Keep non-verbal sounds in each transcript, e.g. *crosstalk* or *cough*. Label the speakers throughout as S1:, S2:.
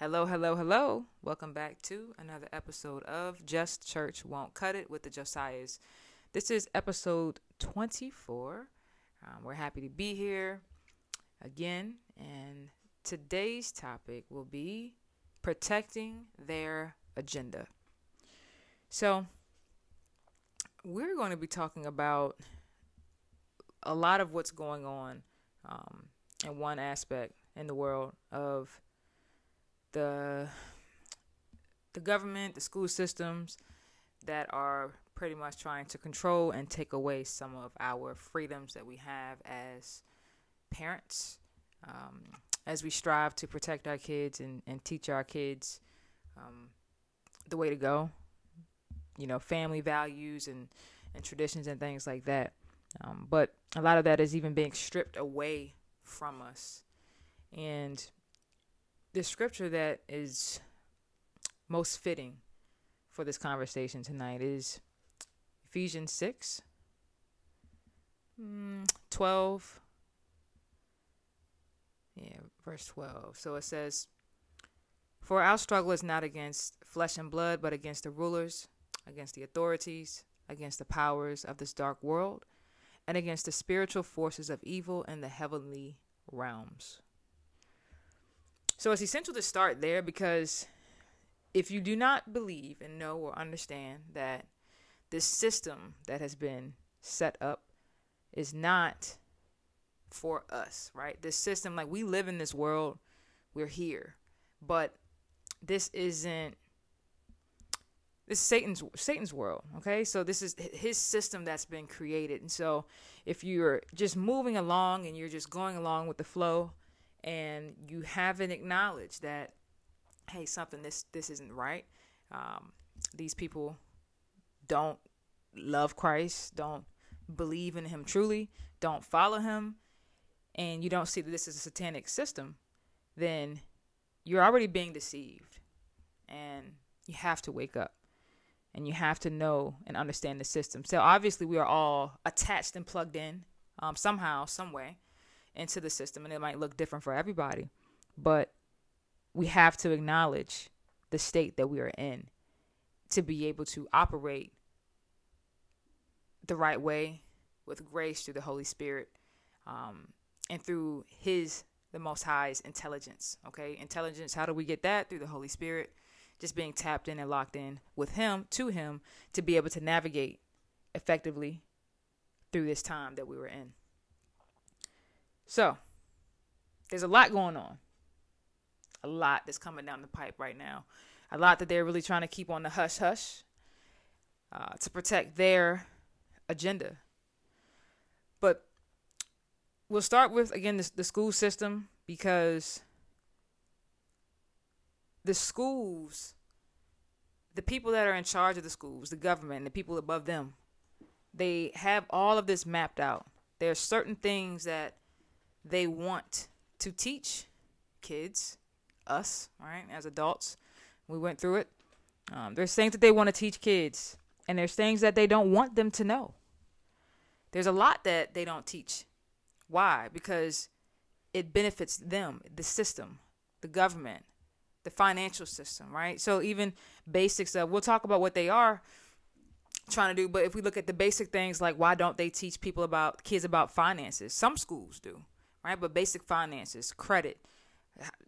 S1: Hello, hello, hello. Welcome back to another episode of Just Church Won't Cut It with the Josiahs. This is episode 24. Um, we're happy to be here again, and today's topic will be protecting their agenda. So, we're going to be talking about a lot of what's going on um, in one aspect in the world of the the government, the school systems that are pretty much trying to control and take away some of our freedoms that we have as parents, um, as we strive to protect our kids and, and teach our kids um, the way to go, you know, family values and, and traditions and things like that. Um, but a lot of that is even being stripped away from us. And the scripture that is most fitting for this conversation tonight is Ephesians 6 mm, 12 yeah verse 12 so it says for our struggle is not against flesh and blood but against the rulers against the authorities against the powers of this dark world and against the spiritual forces of evil in the heavenly realms so it's essential to start there because if you do not believe and know or understand that this system that has been set up is not for us, right? This system, like we live in this world, we're here, but this isn't this is Satan's Satan's world, okay? So this is his system that's been created. And so if you're just moving along and you're just going along with the flow, and you haven't acknowledged that hey something this this isn't right. Um, these people don't love christ don't believe in him truly don't follow him and you don't see that this is a satanic system then you're already being deceived. And you have to wake up and you have to know and understand the system. So obviously we are all attached and plugged in um, somehow some way into the system and it might look different for everybody but we have to acknowledge the state that we are in to be able to operate the right way with grace through the holy spirit um, and through his the most high's intelligence okay? Intelligence how do we get that? Through the holy spirit just being tapped in and locked in with him to him to be able to navigate effectively through this time that we were in so, there's a lot going on. A lot that's coming down the pipe right now. A lot that they're really trying to keep on the hush hush uh, to protect their agenda. But we'll start with, again, the, the school system because the schools, the people that are in charge of the schools, the government, the people above them, they have all of this mapped out. There are certain things that they want to teach kids, us, right, as adults. We went through it. Um, there's things that they want to teach kids, and there's things that they don't want them to know. There's a lot that they don't teach. Why? Because it benefits them, the system, the government, the financial system, right? So even basics of we'll talk about what they are trying to do, but if we look at the basic things like why don't they teach people about kids about finances? Some schools do right? But basic finances, credit,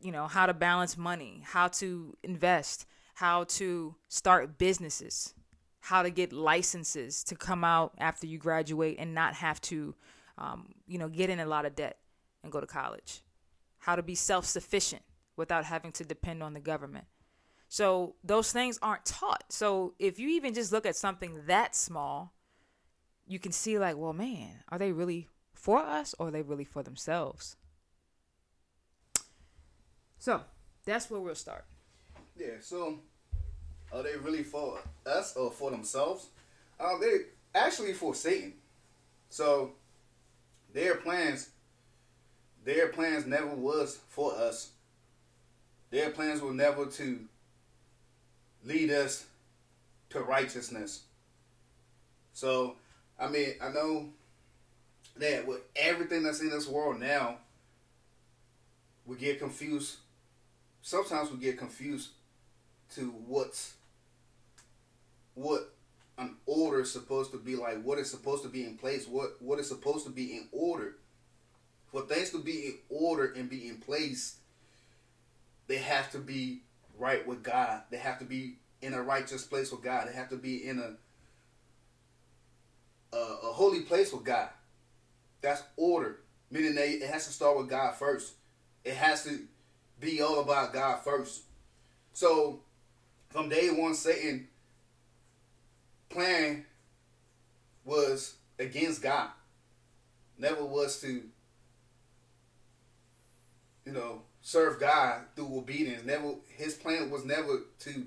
S1: you know, how to balance money, how to invest, how to start businesses, how to get licenses to come out after you graduate and not have to, um, you know, get in a lot of debt and go to college, how to be self sufficient without having to depend on the government. So those things aren't taught. So if you even just look at something that small, you can see like, well, man, are they really for us or are they really for themselves? So that's where we'll start.
S2: Yeah, so are they really for us or for themselves? Um, they actually for Satan. So their plans, their plans never was for us. Their plans were never to lead us to righteousness. So, I mean, I know that with everything that's in this world now, we get confused sometimes we get confused to what's what an order is supposed to be like, what is supposed to be in place, what what is supposed to be in order. For things to be in order and be in place, they have to be right with God. They have to be in a righteous place with God. They have to be in a a, a holy place with God. That's order, meaning it has to start with God first. It has to be all about God first. So, from day one, Satan plan was against God. Never was to, you know, serve God through obedience. Never his plan was never to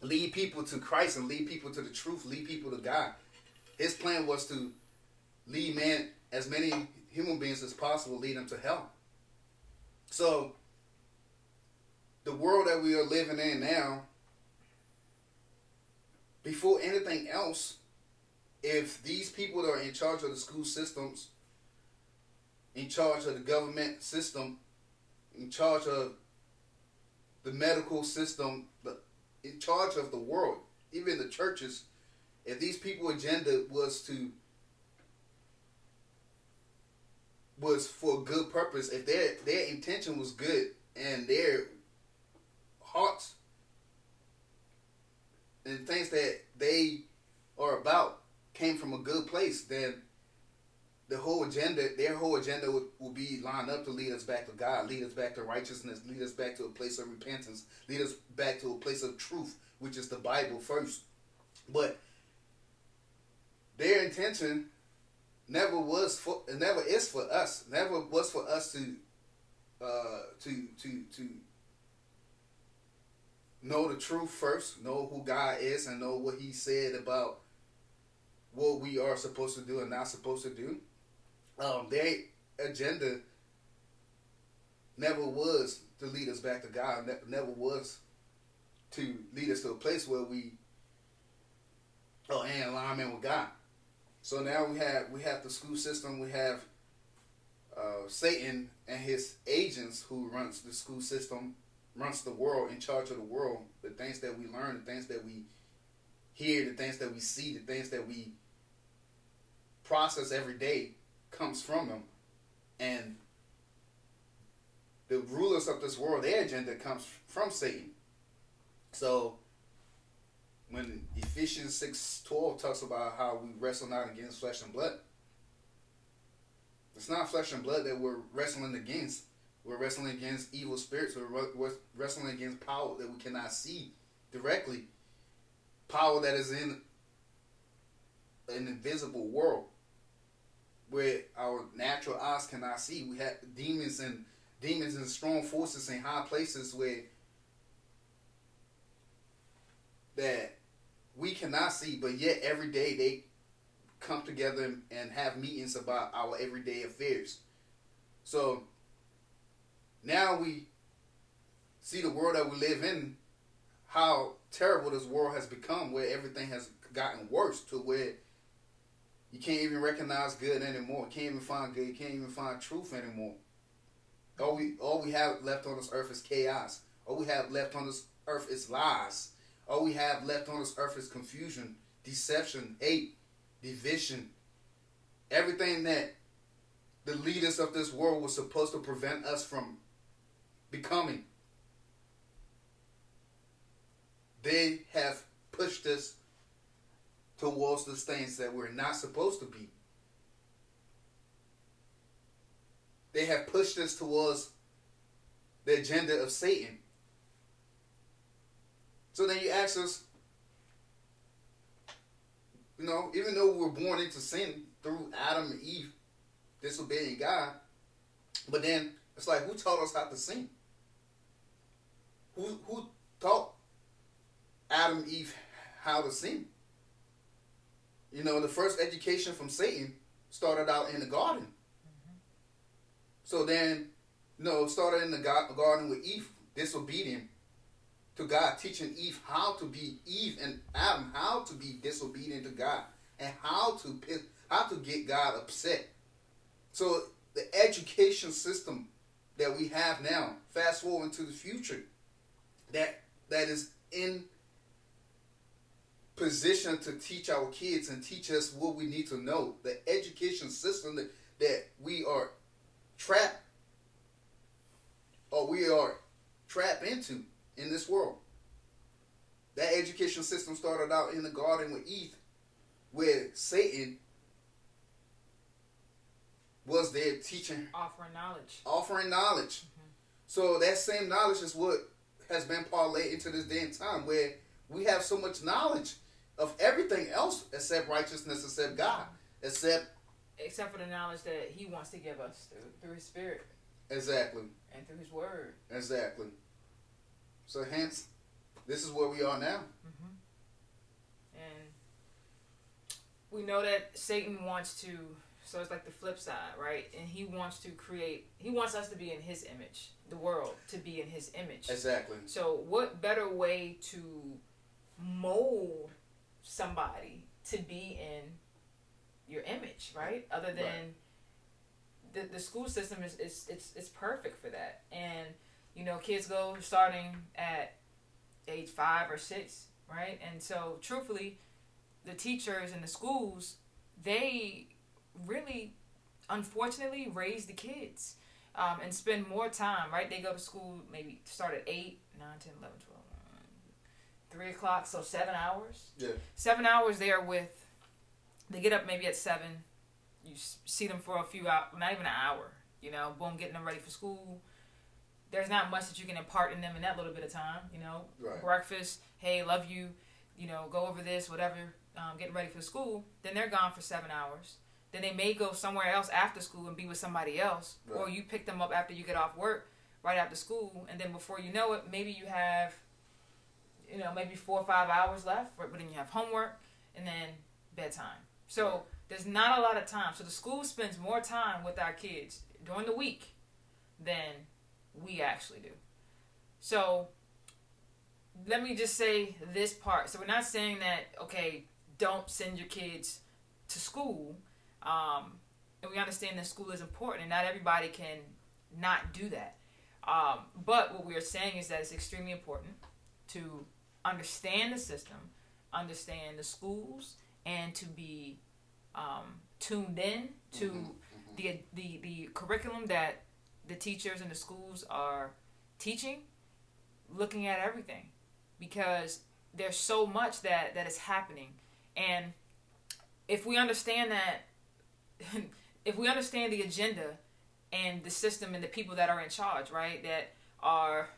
S2: lead people to Christ and lead people to the truth, lead people to God. His plan was to lead man as many human beings as possible, lead them to hell. So the world that we are living in now, before anything else, if these people that are in charge of the school systems, in charge of the government system, in charge of the medical system, in charge of the world, even the churches, if these people agenda was to was for good purpose, if their their intention was good and their hearts and things that they are about came from a good place, then the whole agenda, their whole agenda would, would be lined up to lead us back to God, lead us back to righteousness, lead us back to a place of repentance, lead us back to a place of truth, which is the Bible first. But their intention never was for, never is for us, never was for us to, uh, to to to know the truth first, know who God is, and know what He said about what we are supposed to do and not supposed to do um, their agenda never was to lead us back to God. never was to lead us to a place where we are in alignment with God. So now we have we have the school system. We have uh, Satan and his agents who runs the school system, runs the world, in charge of the world. The things that we learn, the things that we hear, the things that we see, the things that we process every day comes from them. And the rulers of this world, their agenda comes from Satan. So when Ephesians six twelve talks about how we wrestle not against flesh and blood, it's not flesh and blood that we're wrestling against. We're wrestling against evil spirits. We're wrestling against power that we cannot see directly. Power that is in an invisible world where our natural eyes cannot see. We have demons and demons and strong forces in high places where that we cannot see, but yet every day they come together and have meetings about our everyday affairs. So now we see the world that we live in, how terrible this world has become, where everything has gotten worse to where you can't even recognize good anymore. Can't even find good. Can't even find truth anymore. All we all we have left on this earth is chaos. All we have left on this earth is lies. All we have left on this earth is confusion, deception, hate, division. Everything that the leaders of this world were supposed to prevent us from becoming. They have pushed us towards the things that we're not supposed to be. They have pushed us towards the agenda of Satan. So then you ask us, you know, even though we were born into sin through Adam and Eve disobeying God, but then it's like, who taught us how to sin? Who who taught Adam and Eve how to sin? You know, the first education from Satan started out in the garden. Mm-hmm. So then, you know, started in the garden with Eve, disobedient to God, teaching Eve how to be Eve and Adam how to be disobedient to God and how to how to get God upset. So the education system that we have now, fast forward into the future, that that is in position to teach our kids and teach us what we need to know. The education system that, that we are trapped or we are trapped into in this world. That education system started out in the garden with Eve, where Satan was there teaching,
S1: offering knowledge.
S2: Offering knowledge. Mm-hmm. So that same knowledge is what has been parlayed into this day and time, where we have so much knowledge of everything else except righteousness, except God, except
S1: except for the knowledge that He wants to give us through, through His Spirit.
S2: Exactly.
S1: And through His Word.
S2: Exactly. So hence, this is where we are now.
S1: Mm-hmm. And we know that Satan wants to so it's like the flip side, right? And he wants to create, he wants us to be in his image, the world to be in his image.
S2: Exactly.
S1: So, what better way to mold somebody to be in your image, right? Other than right. the, the school system is, is it's, it's perfect for that. And, you know, kids go starting at age five or six, right? And so, truthfully, the teachers in the schools, they really, unfortunately, raise the kids um, and spend more time, right? They go to school maybe start at 8, 9, 10, 11, 12, 3 o'clock, so seven hours.
S2: Yeah.
S1: Seven hours they are with, they get up maybe at 7. You see them for a few hours, not even an hour, you know, boom, getting them ready for school. There's not much that you can impart in them in that little bit of time, you know.
S2: Right.
S1: Breakfast, hey, love you, you know, go over this, whatever, um, getting ready for school. Then they're gone for seven hours then they may go somewhere else after school and be with somebody else, right. or you pick them up after you get off work right after school, and then before you know it, maybe you have, you know, maybe four or five hours left, but then you have homework and then bedtime. So right. there's not a lot of time. So the school spends more time with our kids during the week than we actually do. So let me just say this part. So we're not saying that okay, don't send your kids to school um, and we understand that school is important, and not everybody can not do that. Um, but what we are saying is that it's extremely important to understand the system, understand the schools, and to be um, tuned in to mm-hmm. mm-hmm. the, the the curriculum that the teachers and the schools are teaching, looking at everything, because there's so much that that is happening, and if we understand that *laughs* if we understand the agenda and the system and the people that are in charge, right? That are,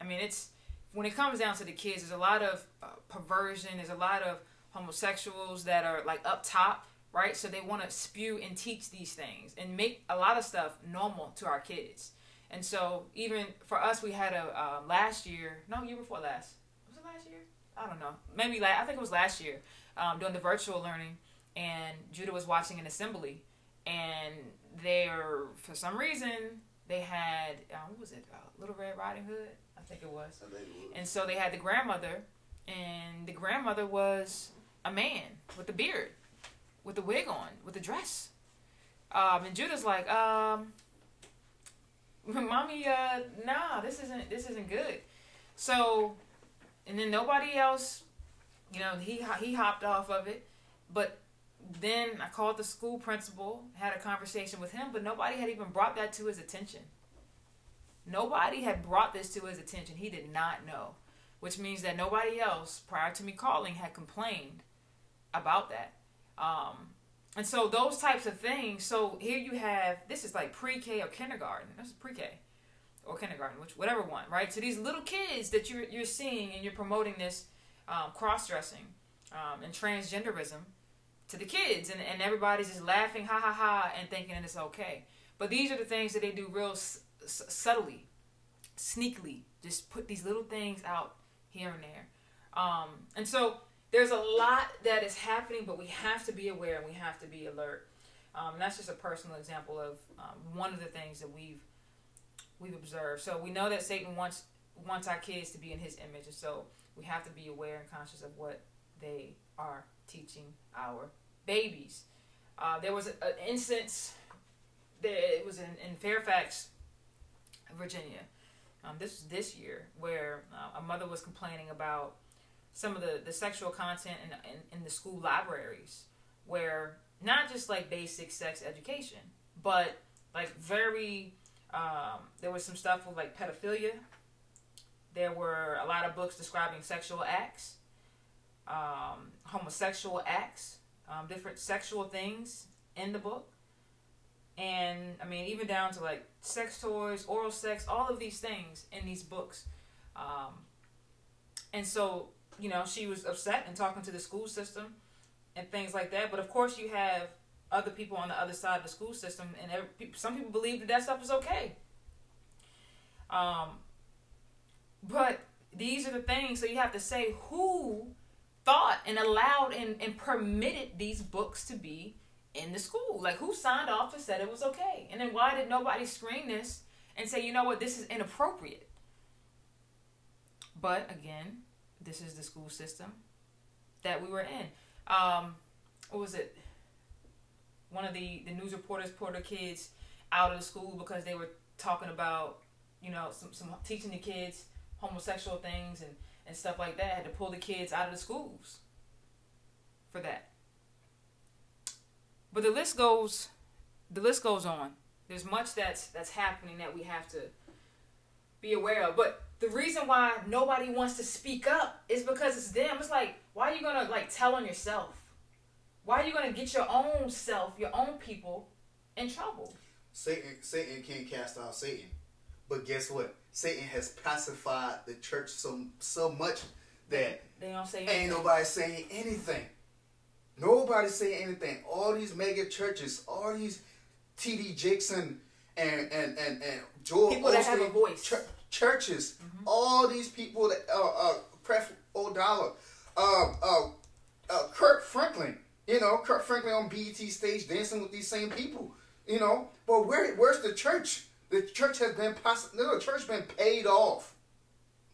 S1: I mean, it's when it comes down to the kids, there's a lot of uh, perversion. There's a lot of homosexuals that are like up top, right? So they want to spew and teach these things and make a lot of stuff normal to our kids. And so even for us, we had a uh, last year, no, year before last. Was it last year? I don't know. Maybe like I think it was last year um, doing the virtual learning and Judah was watching an assembly, and there, for some reason, they had uh, what was it, uh, Little Red Riding Hood? I think it was.
S2: Think it was.
S1: And so they had the grandmother, and the grandmother was a man with a beard, with the wig on, with the dress. Um, and Judah's like, um, *laughs* mommy, uh, nah, this isn't this isn't good. So, and then nobody else, you know, he he hopped off of it, but then I called the school principal, had a conversation with him, but nobody had even brought that to his attention. Nobody had brought this to his attention. He did not know, which means that nobody else prior to me calling had complained about that. Um, and so those types of things. So here you have this is like pre-K or kindergarten. This is pre-K or kindergarten, which whatever one, right? So these little kids that you're you're seeing and you're promoting this um, cross-dressing um, and transgenderism to the kids, and, and everybody's just laughing, ha ha ha, and thinking that it's okay. But these are the things that they do real s- s- subtly, sneakily, just put these little things out here and there. Um, and so there's a lot that is happening, but we have to be aware and we have to be alert. Um, that's just a personal example of um, one of the things that we've we've observed. So we know that Satan wants wants our kids to be in his image, and so we have to be aware and conscious of what they are teaching our babies. Uh, there was an instance that it was in, in Fairfax, Virginia. Um, this was this year where uh, a mother was complaining about some of the, the sexual content in, in, in the school libraries, where not just like basic sex education, but like very um, there was some stuff with like pedophilia. There were a lot of books describing sexual acts, um, homosexual acts, um, different sexual things in the book. And I mean, even down to like sex toys, oral sex, all of these things in these books. Um, and so, you know, she was upset and talking to the school system and things like that. But of course, you have other people on the other side of the school system, and every, some people believe that that stuff is okay. Um, but these are the things. So you have to say who thought and allowed and, and permitted these books to be in the school. Like who signed off and said it was okay? And then why did nobody screen this and say, you know what, this is inappropriate? But again, this is the school system that we were in. Um, what was it? One of the, the news reporters pulled the kids out of the school because they were talking about, you know, some, some teaching the kids homosexual things and, and stuff like that. Had to pull the kids out of the schools for that. But the list goes the list goes on. There's much that's that's happening that we have to be aware of. But reason why nobody wants to speak up is because it's them. It's like, why are you gonna like tell on yourself? Why are you gonna get your own self, your own people, in trouble?
S2: Satan, Satan can't cast out Satan, but guess what? Satan has pacified the church so so much that
S1: they don't say anything.
S2: ain't nobody saying anything. Nobody saying anything. All these mega churches, all these T.D. Jakes and and and and, and Joel
S1: people that have a voice.
S2: Ch- churches, mm-hmm. all these people that uh uh Creflo Dollar, uh, uh uh Kirk Franklin, you know, Kirk Franklin on BET stage dancing with these same people, you know. But where where's the church? The church has been poss- no, the church been paid off.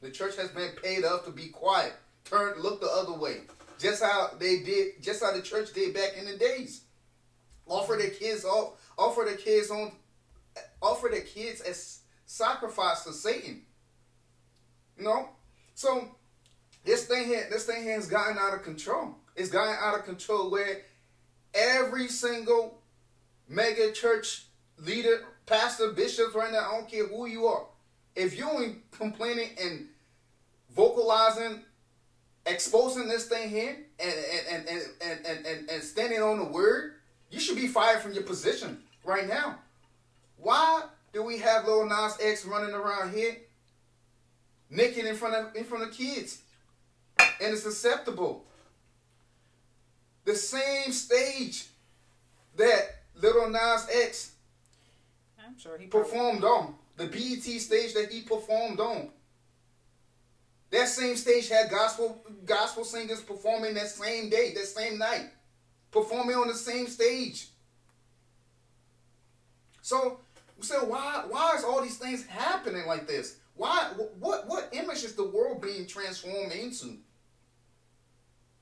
S2: The church has been paid off to be quiet. Turn look the other way. Just how they did just how the church did back in the days. Offer their kids off offer their kids on offer their kids as sacrifice to Satan. You know? So this thing here, this thing here has gotten out of control. It's gotten out of control where every single mega church leader, pastor, bishops, right now, I don't care who you are. If you ain't complaining and vocalizing, exposing this thing here and and, and, and, and, and, and standing on the word, you should be fired from your position right now. Why do we have Lil Nas X running around here naked in front of in front of kids? And it's acceptable. The same stage that Little Nas X
S1: I'm sure he
S2: performed on. The BET stage that he performed on. That same stage had gospel gospel singers performing that same day, that same night. Performing on the same stage. So we said, why why is all these things happening like this? Why what what image is the world being transformed into?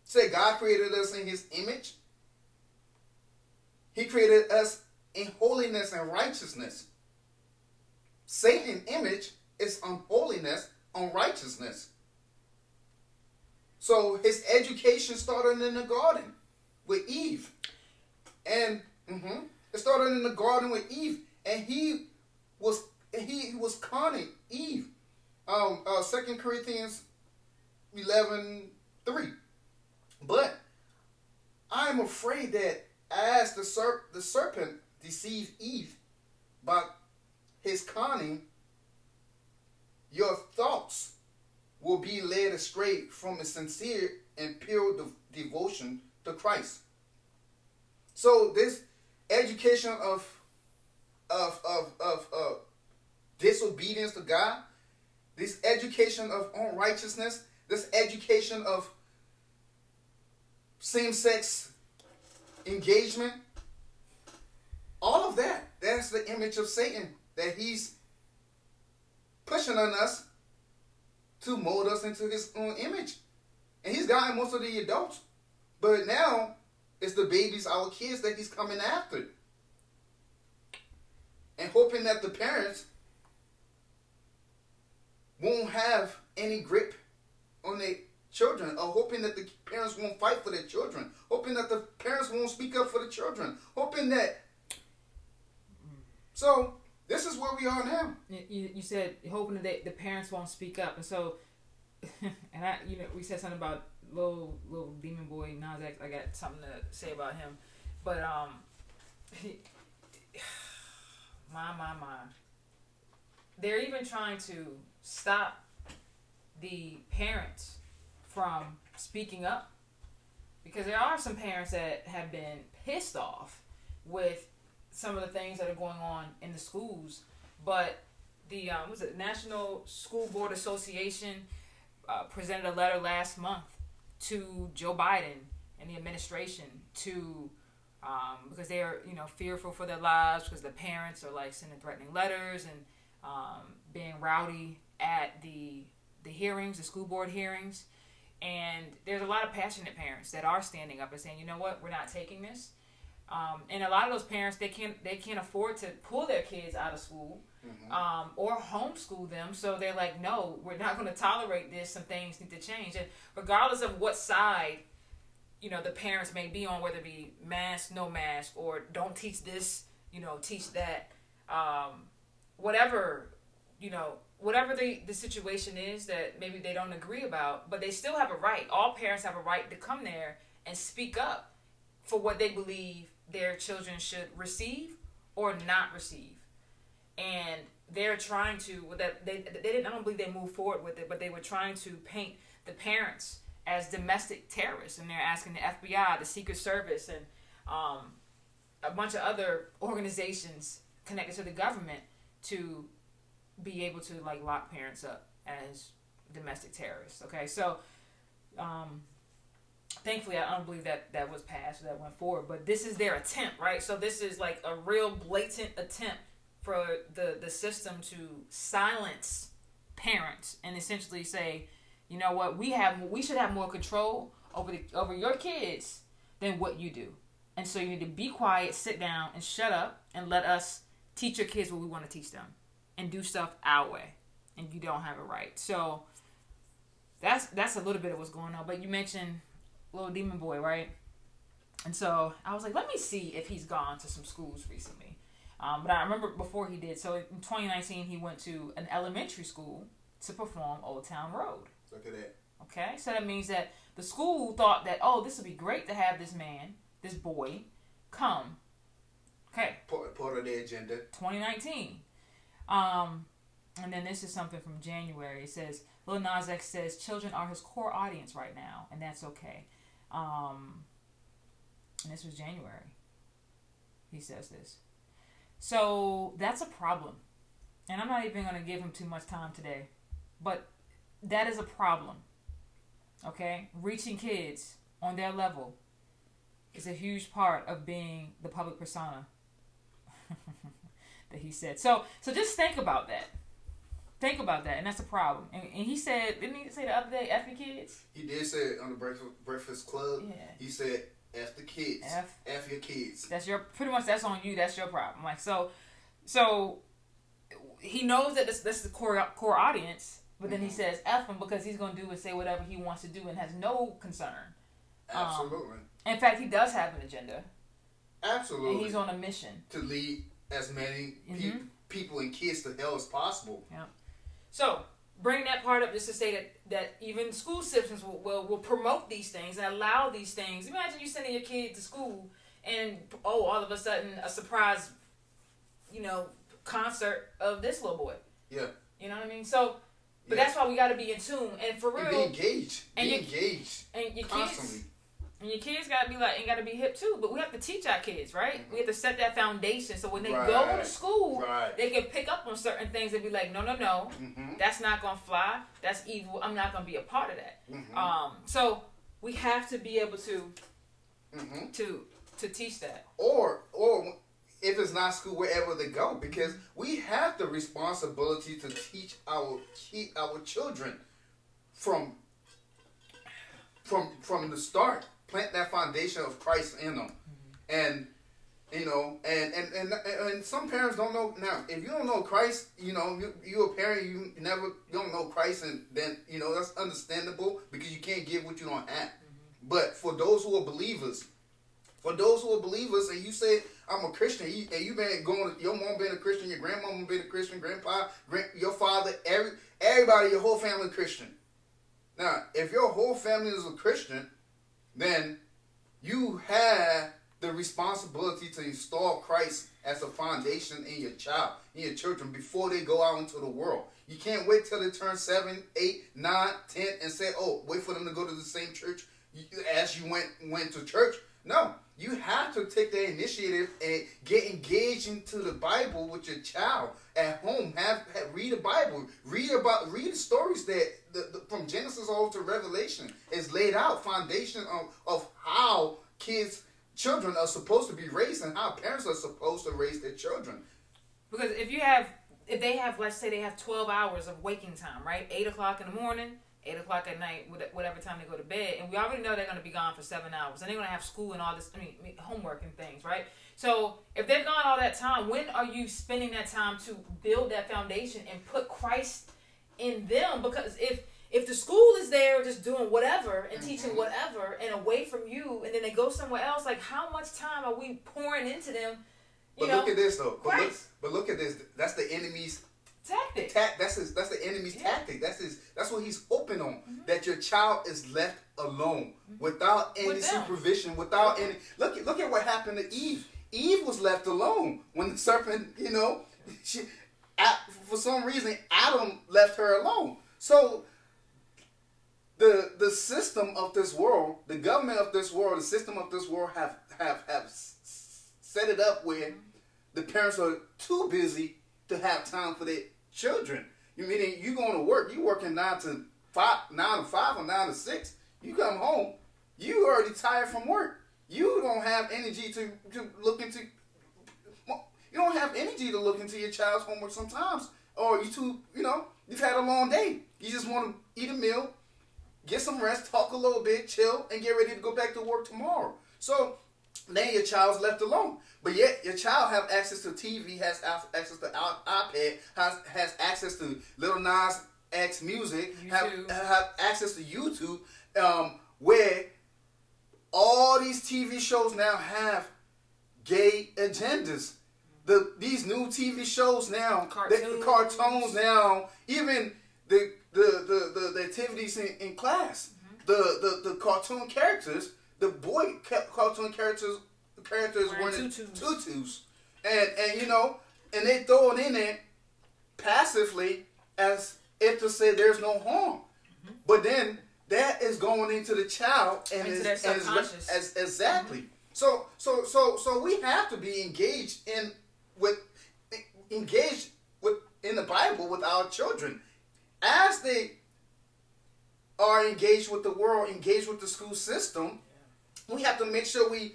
S2: Say God created us in his image. He created us in holiness and righteousness. Satan image is unholiness, unrighteousness. So his education started in the garden with Eve. And mm-hmm, it started in the garden with Eve. And he was he was conning Eve. Um uh Second Corinthians 11 3. But I am afraid that as the serp the serpent deceived Eve by his conning, your thoughts will be led astray from a sincere and pure de- devotion to Christ. So this education of of of of disobedience to God, this education of unrighteousness, this education of same-sex engagement, all of that, that's the image of Satan that he's pushing on us to mold us into his own image. And he's gotten most of the adults. But now it's the babies, our kids, that he's coming after. And hoping that the parents won't have any grip on their children, or hoping that the parents won't fight for their children, hoping that the parents won't speak up for the children, hoping that. So this is where we are now.
S1: You, you said hoping that the parents won't speak up, and so, *laughs* and I, you know, we said something about little little demon boy Nas X. I got something to say about him, but um, he, my my my, they're even trying to stop the parents from speaking up because there are some parents that have been pissed off with some of the things that are going on in the schools. But the um, was it National School Board Association uh, presented a letter last month to Joe Biden and the administration to um, because they are you know fearful for their lives because the parents are like sending threatening letters and um, being rowdy at the the hearings, the school board hearings. And there's a lot of passionate parents that are standing up and saying, you know what, we're not taking this. Um, and a lot of those parents they can't they can't afford to pull their kids out of school mm-hmm. um, or homeschool them. So they're like, no, we're not going to tolerate this. Some things need to change. And regardless of what side you know the parents may be on, whether it be mask, no mask, or don't teach this, you know, teach that, um, whatever you know whatever the, the situation is that maybe they don't agree about, but they still have a right. All parents have a right to come there and speak up for what they believe their children should receive or not receive. And they're trying to that they they didn't I don't believe they moved forward with it, but they were trying to paint the parents as domestic terrorists, and they're asking the FBI, the Secret Service, and um, a bunch of other organizations connected to the government to be able to like lock parents up as domestic terrorists. Okay, so um, thankfully, I don't believe that that was passed or that went forward. But this is their attempt, right? So this is like a real blatant attempt for the the system to silence parents and essentially say, you know what, we have we should have more control over the over your kids than what you do. And so you need to be quiet, sit down, and shut up, and let us teach your kids what we want to teach them and do stuff our way, and you don't have a right. So that's that's a little bit of what's going on. But you mentioned little demon boy, right? And so I was like, let me see if he's gone to some schools recently. Um, but I remember before he did. So in 2019, he went to an elementary school to perform Old Town Road.
S2: Look at that.
S1: Okay, so that means that the school thought that, oh, this would be great to have this man, this boy, come. Okay.
S2: Part, part of the agenda.
S1: 2019. Um, and then this is something from January. It says Lil Nas X says children are his core audience right now, and that's okay. Um, and this was January. He says this. So that's a problem. And I'm not even going to give him too much time today. But that is a problem. Okay? Reaching kids on their level is a huge part of being the public persona *laughs* that he said. So so just think about that. Think about that, and that's a problem. And, and he said, didn't he say the other day, "F your kids"?
S2: He did say it on the Breakfast Breakfast Club. Yeah. He said, "F the kids." F F your kids.
S1: That's your pretty much. That's on you. That's your problem. Like so, so he knows that this, this is the core core audience, but then mm-hmm. he says F him because he's going to do and say whatever he wants to do and has no concern.
S2: Absolutely. Um,
S1: in fact, he does have an agenda.
S2: Absolutely.
S1: And he's on a mission
S2: to lead as many mm-hmm. people and kids to hell as possible.
S1: Yeah. So bring that part up just to say that, that even school systems will, will, will promote these things and allow these things. Imagine you sending your kid to school and oh, all of a sudden a surprise, you know, concert of this little boy.
S2: Yeah.
S1: You know what I mean? So, but yeah. that's why we got to be in tune and for real.
S2: And be engaged. And be engaged.
S1: And your constantly. kids and your kids gotta be like, and gotta be hip too. But we have to teach our kids, right? Mm-hmm. We have to set that foundation so when they right. go to school, right. they can pick up on certain things and be like, no, no, no, mm-hmm. that's not gonna fly. That's evil. I'm not gonna be a part of that. Mm-hmm. Um, so we have to be able to mm-hmm. to to teach that.
S2: Or or if it's not school, wherever they go, because we have the responsibility to teach our keep our children from from from the start plant that foundation of Christ in them, mm-hmm. and You know, and, and and and some parents don't know. Now, if you don't know Christ, you know, you you a parent, you never you don't know Christ, and then you know that's understandable because you can't give what you don't have. Mm-hmm. But for those who are believers, for those who are believers, and you say I'm a Christian, and you been going, your mom been a Christian, your grandmama been a Christian, grandpa, grand, your father, every everybody, your whole family Christian. Now, if your whole family is a Christian, then you have the responsibility to install Christ as a foundation in your child, in your children, before they go out into the world. You can't wait till they turn 7, 8, 9, 10 and say, oh, wait for them to go to the same church as you went went to church. No, you have to take that initiative and get engaged into the Bible with your child at home. Have, have read the Bible. Read about read the stories that the, the, from Genesis all to Revelation is laid out foundation of, of how kids children are supposed to be raised and how parents are supposed to raise their children.
S1: Because if you have if they have let's say they have 12 hours of waking time right 8 o'clock in the morning 8 o'clock at night whatever time they go to bed and we already know they're going to be gone for seven hours and they're going to have school and all this i mean homework and things right? So if they're gone all that time when are you spending that time to build that foundation and put christ in them? Because if if the school is there just doing whatever and mm-hmm. teaching whatever and away from you and then they go somewhere else like how much time are we pouring into them?
S2: But know? look at this though. But look, but look at this. That's the enemy's
S1: tactic
S2: ta- that's his that's the enemy's yeah. tactic that's his that's what he's open on mm-hmm. that your child is left alone mm-hmm. without any With supervision without any look at look at what happened to eve eve was left alone when the serpent you know *laughs* she, for some reason adam left her alone so the the system of this world, the government of this world, the system of this world have have have set it up where the parents are too busy to have time for their children. You meaning you going to work, you working nine to five, nine to five or nine to six. You come home, you already tired from work. You don't have energy to, to look into. You don't have energy to look into your child's homework sometimes, or you too, you know, you've had a long day. You just want to eat a meal, get some rest, talk a little bit, chill, and get ready to go back to work tomorrow. So then your child's left alone. But yet your child have access to TV, has access to iPad, has, has access to Little Nas X music, have, have access to YouTube, um, where all these TV shows now have gay agendas. The these new TV shows now, cartoons, the, the cartoons now, even the the the, the, the activities in, in class, mm-hmm. the, the the cartoon characters, the boy ca- cartoon characters characters wearing tutus. tutus, and and you know, and they throw it in there passively as if to say there's no harm, mm-hmm. but then that is going into the child and into is, and is, as exactly. Mm-hmm. So so so so we have to be engaged in with engaged with in the Bible with our children as they are engaged with the world, engaged with the school system, we have to make sure we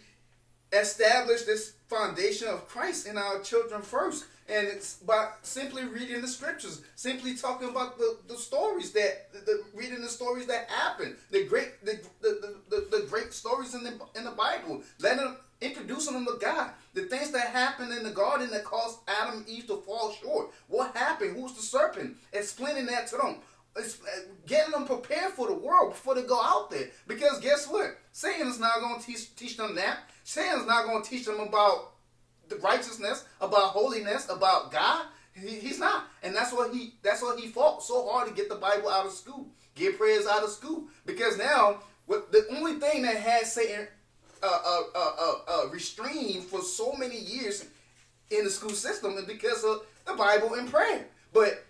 S2: establish this foundation of Christ in our children first. And it's by simply reading the scriptures, simply talking about the, the stories that the, the reading the stories that happen, the great the, the, the, the, great stories in the in the Bible, letting them introducing them to God, the things that happened in the garden that caused Adam and Eve to fall short. What happened? Who's the serpent? Explaining that to them. Uh, getting them prepared for the world before they go out there. Because guess what? Satan's not going to teach teach them that. Satan's not going to teach them about the righteousness, about holiness, about God. He, he's not, and that's what he that's what he fought so hard to get the Bible out of school, get prayers out of school. Because now, what the only thing that has Satan uh, uh, uh, uh, restrained for so many years in the school system is because of the Bible and prayer. But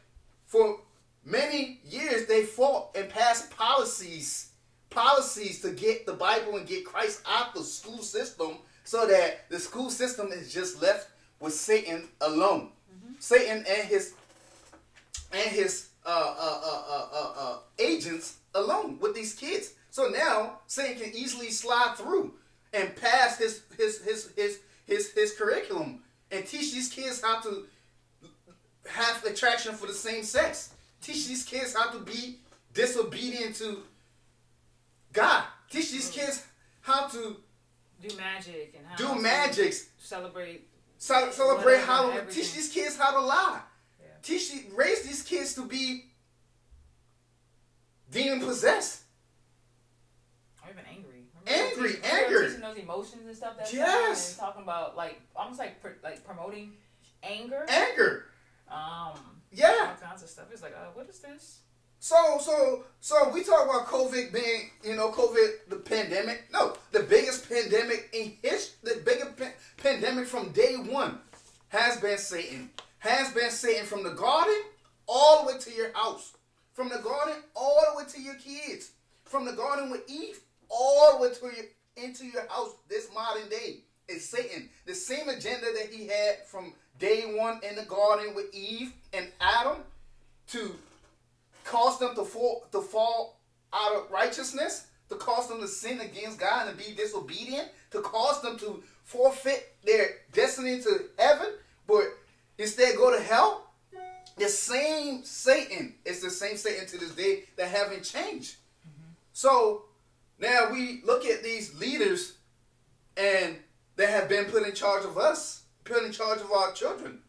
S2: for many years, they fought and passed policies, policies to get the Bible and get Christ out the school system, so that the school system is just left with Satan alone. Mm-hmm. Satan and his and his uh, uh, agents alone with these kids. So now Satan can easily slide through and pass his his his his his, his curriculum and teach these kids how to have attraction for the same sex. Teach these kids how to be disobedient to God. Teach these kids how to
S1: do magic and how
S2: do magics,
S1: celebrate.
S2: ce- celebrate Halloween, teach these kids how to lie,
S1: Yeah.
S2: teach raise these kids to be demon possessed.
S1: Or even angry.
S2: Angry,
S1: teaching,
S2: anger.
S1: Teaching those emotions and stuff. That's
S2: Yes.
S1: Talking about like almost like pr- like promoting anger.
S2: Anger,
S1: Um.
S2: Yeah.
S1: All kinds of stuff. It's like, uh, what is this?
S2: So, so, so we talk about COVID being, you know, COVID, the pandemic. No, the biggest pandemic in history, the biggest pa- pandemic from day one has been Satan. Has been Satan from the garden all the way to your house. From the garden all the way to your kids. From the garden with Eve all the way to your, into your house this modern day is Satan. The same agenda that he had from day one in the garden with Eve and Adam to cause them to fall to fall out of righteousness, to cause them to sin against God and be disobedient, to cause them to forfeit their destiny to heaven, but instead go to hell. The same Satan is the same Satan to this day that haven't changed. So now we look at these leaders and that have been put in charge of us, put in charge of our children,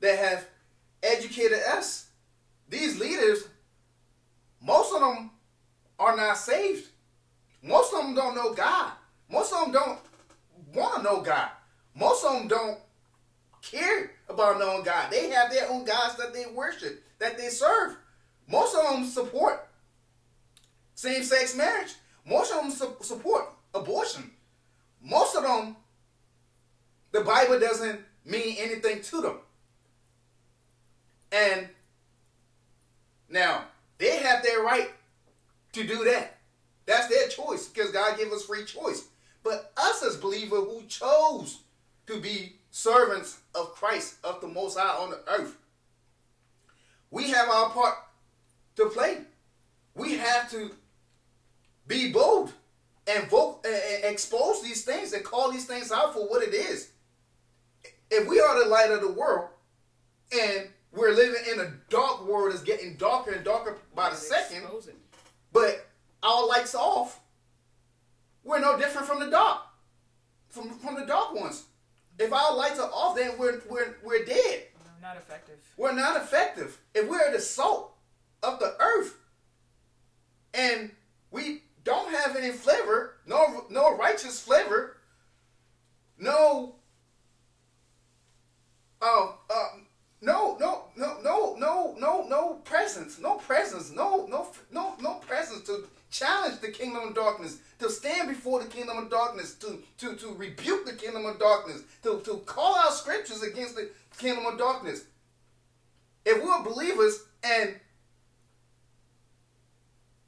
S2: that have educated us. These leaders most of them are not saved. Most of them don't know God. Most of them don't want to know God. Most of them don't care about knowing God. They have their own gods that they worship, that they serve. Most of them support same-sex marriage. Most of them su- support abortion. Most of them, the Bible doesn't mean anything to them. And now, they have their right to do that. That's their choice because God gave us free choice. But us as believers who chose to be servants of Christ, of the Most High on the earth, we have our part to play. We have to be bold and vote and expose these things and call these things out for what it is. If we are the light of the world and we're living in a dark world that's getting darker and darker by the second, but our lights off, we're no different from the dark, from from the dark ones. If our lights are off, then we're we're we're dead.
S1: No, not effective.
S2: We're not effective. If we're the salt of the earth, and we don't have any flavor, no no righteous flavor, no oh uh, no no no no no no no presence, no presence, no no no no presence to challenge the kingdom of darkness, to stand before the kingdom of darkness, to to to rebuke the kingdom of darkness, to to call out scriptures against the kingdom of darkness. If we're believers and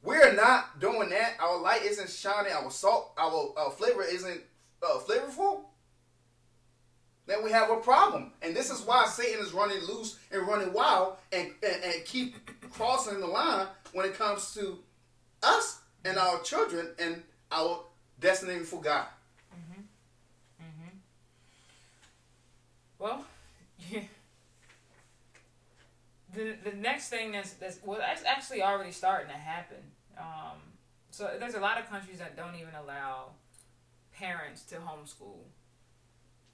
S2: we're not doing that, our light isn't shining, our salt, our, our flavor isn't uh, flavorful, then we have a problem. And this is why Satan is running loose and running wild and, and, and keep crossing the line when it comes to us and our children and our destiny for God.
S1: Well, yeah. The the next thing that's that's well that's actually already starting to happen. Um, so there's a lot of countries that don't even allow parents to homeschool.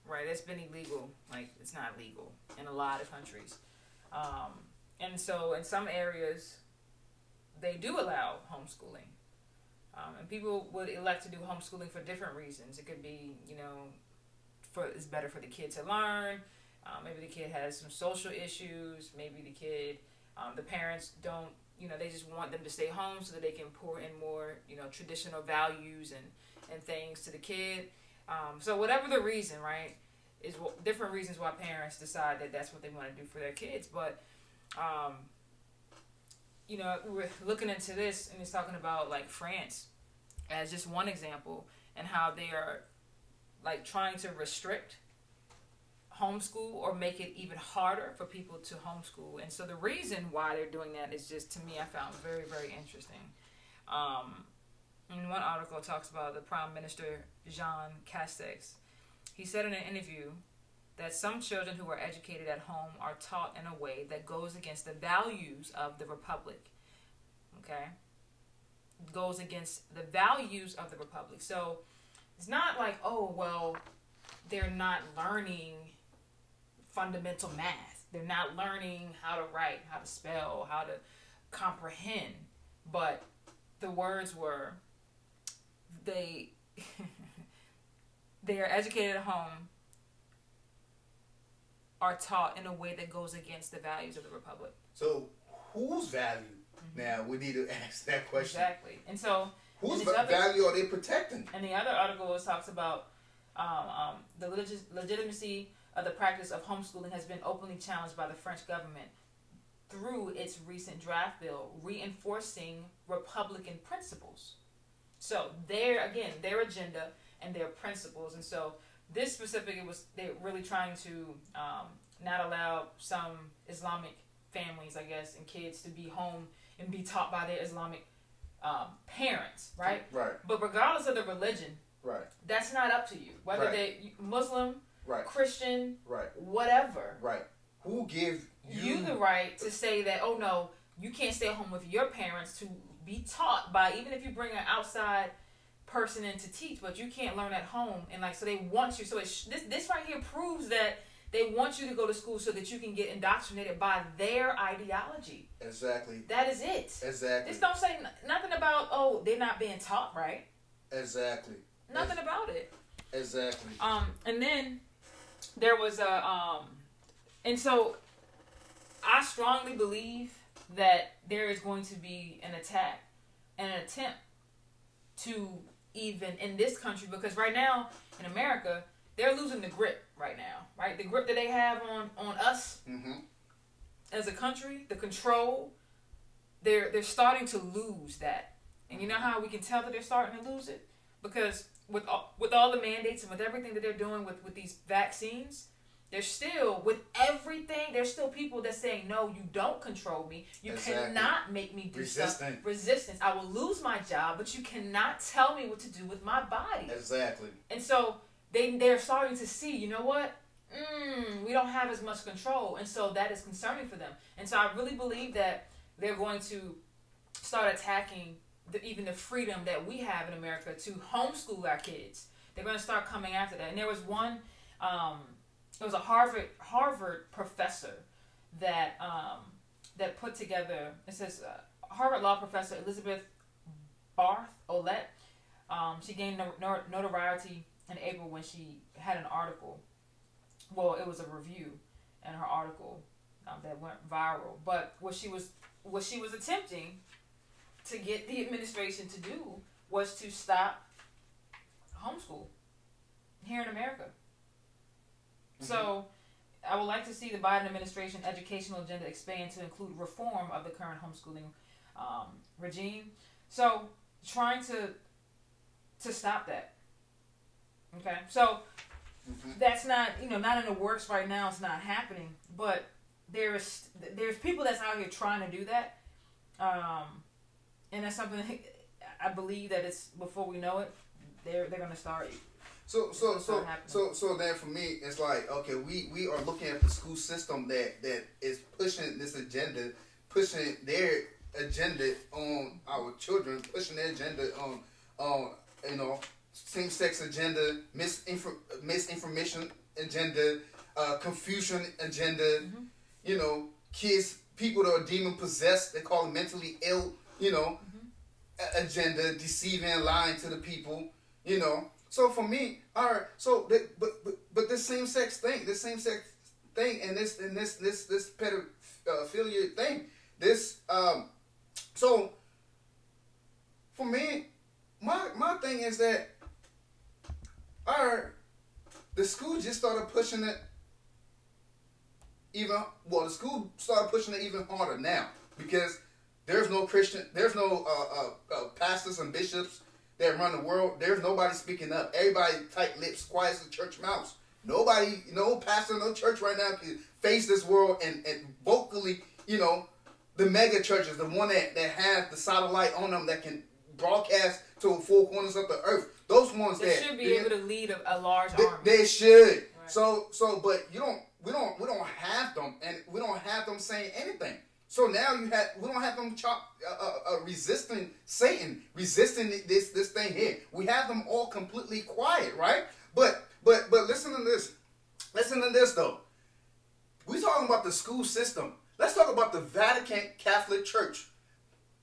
S1: Right, it's been illegal. Like it's not legal in a lot of countries. Um, and so in some areas, they do allow homeschooling. Um, and people would elect to do homeschooling for different reasons. It could be, you know, for it's better for the kid to learn. Um, maybe the kid has some social issues. Maybe the kid, um, the parents don't, you know, they just want them to stay home so that they can pour in more, you know, traditional values and and things to the kid. Um, so whatever the reason, right, is what, different reasons why parents decide that that's what they want to do for their kids. But, um, you know, we're looking into this and it's talking about like France as just one example and how they are like trying to restrict homeschool or make it even harder for people to homeschool. And so the reason why they're doing that is just to me I found very very interesting. Um, in one article talks about the Prime Minister Jean Castex. He said in an interview that some children who are educated at home are taught in a way that goes against the values of the republic. Okay? Goes against the values of the republic. So it's not like oh well they're not learning fundamental math they're not learning how to write how to spell how to comprehend but the words were they *laughs* they are educated at home are taught in a way that goes against the values of the republic
S2: So whose value? Now we need to *laughs* ask that question.
S1: exactly and so
S2: Whose
S1: And other-
S2: value are they protecting?
S1: And the other article was talks about um, um, the legis- legitimacy of the practice of homeschooling has been openly challenged by the French government through its recent draft bill reinforcing Republican principles. So their again their agenda and their principles, and so this specific it was they're really trying to um, not allow some Islamic families, I guess, and kids to be home and be taught by their Islamic um, parents, right?
S2: Right,
S1: But regardless of the religion,
S2: right,
S1: that's not up to you. Whether
S2: Right.
S1: they Muslim,
S2: right,
S1: Christian,
S2: right,
S1: whatever,
S2: right. Who give
S1: you,
S2: you,
S1: the right to say that. Oh no, you can't stay home with your parents to be taught by even if you bring an outside person in to teach, but you can't learn at home. And like so, they want you. So it sh- this this right here proves that they want you to go to school so that you can get indoctrinated by their ideology.
S2: exactly,
S1: That is it.
S2: exactly,
S1: This don't say n- nothing about oh they're not being taught right.
S2: exactly,
S1: Nothing about it.
S2: exactly.
S1: Um, and then there was a um, and so I strongly believe that there is going to be an attack, and an attempt to even in this country because right now in America they're losing the grip right now, right? The grip that they have on on us
S2: Mm-hmm.
S1: as a country, the control, they're they're starting to lose that. And you know how we can tell that they're starting to lose it? Because with all, with all the mandates and with everything that they're doing with, with these vaccines, there's still with everything, there's still people that saying, No, you don't control me. You
S2: Exactly.
S1: cannot make me do
S2: Resistant.
S1: stuff. Resistance. I will lose my job, but you cannot tell me what to do with my body.
S2: Exactly.
S1: And so they they're starting to see, you know what? Mm, we don't have as much control, and so that is concerning for them. And so I really believe that they're going to start attacking the, even the freedom that we have in America to homeschool our kids. They're going to start coming after that. And there was one, um, it was a Harvard Harvard professor that um, that put together. It says uh, Harvard law professor Elizabeth Barth Olette. Um, she gained no, no, notoriety in April when she had an article. Well, it was a review in her article um, that went viral. But what she was what she was attempting to get the administration to do was to stop homeschool here in America. So, I would like to see the Biden administration educational agenda expand to include reform of the current homeschooling um, regime. So, trying to to stop that. Okay, so
S2: Mhm.
S1: that's not you know not in the works right now. It's not happening, but there's there's people that's out here trying to do that, um, and that's something that *laughs* I believe that it's before we know it, they're they're gonna start.
S2: So so so so so then for me it's like okay we we are looking at the school system that that is pushing this agenda pushing their agenda on our children pushing their agenda on on you know same sex agenda misinfor- misinformation agenda uh, confusion agenda
S1: Mhm.
S2: you know kids people that are demon possessed they call them mentally ill you know a- agenda deceiving lying to the people you know so for me, all right. So, but but but this same sex thing, this same sex thing, and this and this this this pedophilia thing, this um. So, for me, my my thing is that, all right, the school just started pushing it. Even well, the school started pushing it even harder now because there's no Christian, there's no uh, uh, uh, pastors and bishops that run the world. There's nobody speaking up. Everybody tight lips, quiet as a church mouse. Nobody, no pastor, no church right now can face this world and, and vocally, you know, the mega churches, the one that, that have the satellite on them that can broadcast to the four corners of the earth. Those ones
S1: They
S2: that
S1: should be able to lead a, a large
S2: they,
S1: army.
S2: they should.
S1: Right.
S2: So so, but you don't. We don't. We don't have them, and we don't have them saying anything. So now you have we don't have them chop, uh, uh, uh, resisting Satan, resisting this this thing here. We have them all completely quiet, right? But but but listen to this. Listen to this though. We talking about the school system. Let's talk about the Vatican Catholic Church.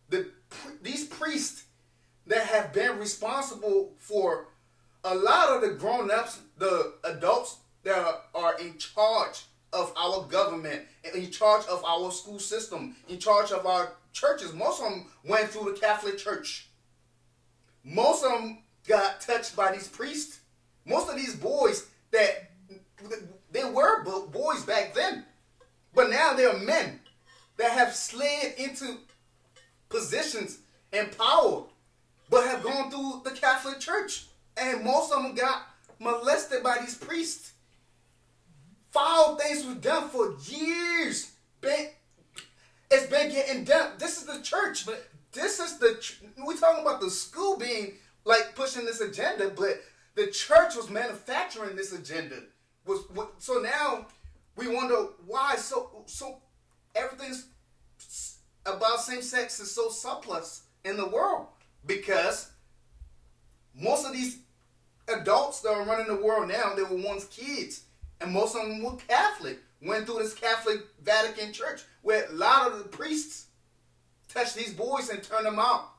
S2: The these priests that have been responsible for a lot of the grown-ups, the adults that are in charge of our government, in charge of our school system, in charge of our churches. Most of them went through the Catholic Church. Most of them got touched by these priests. Most of these boys that they were boys back then, but now they're men that have slid into positions and power, but have gone through the Catholic Church. And most of them got molested by these priests. Foul things were done for years. Been, it's been getting done. This is the church. But this is the we talking about the school being like pushing this agenda, but the church was manufacturing this agenda. Was so now we wonder why so so everything's about same sex is so surplus in the world because most of these adults that are running the world now they were once kids and most of them were Catholic. Went through this Catholic Vatican Church where a lot of the priests touched these boys and turned them out.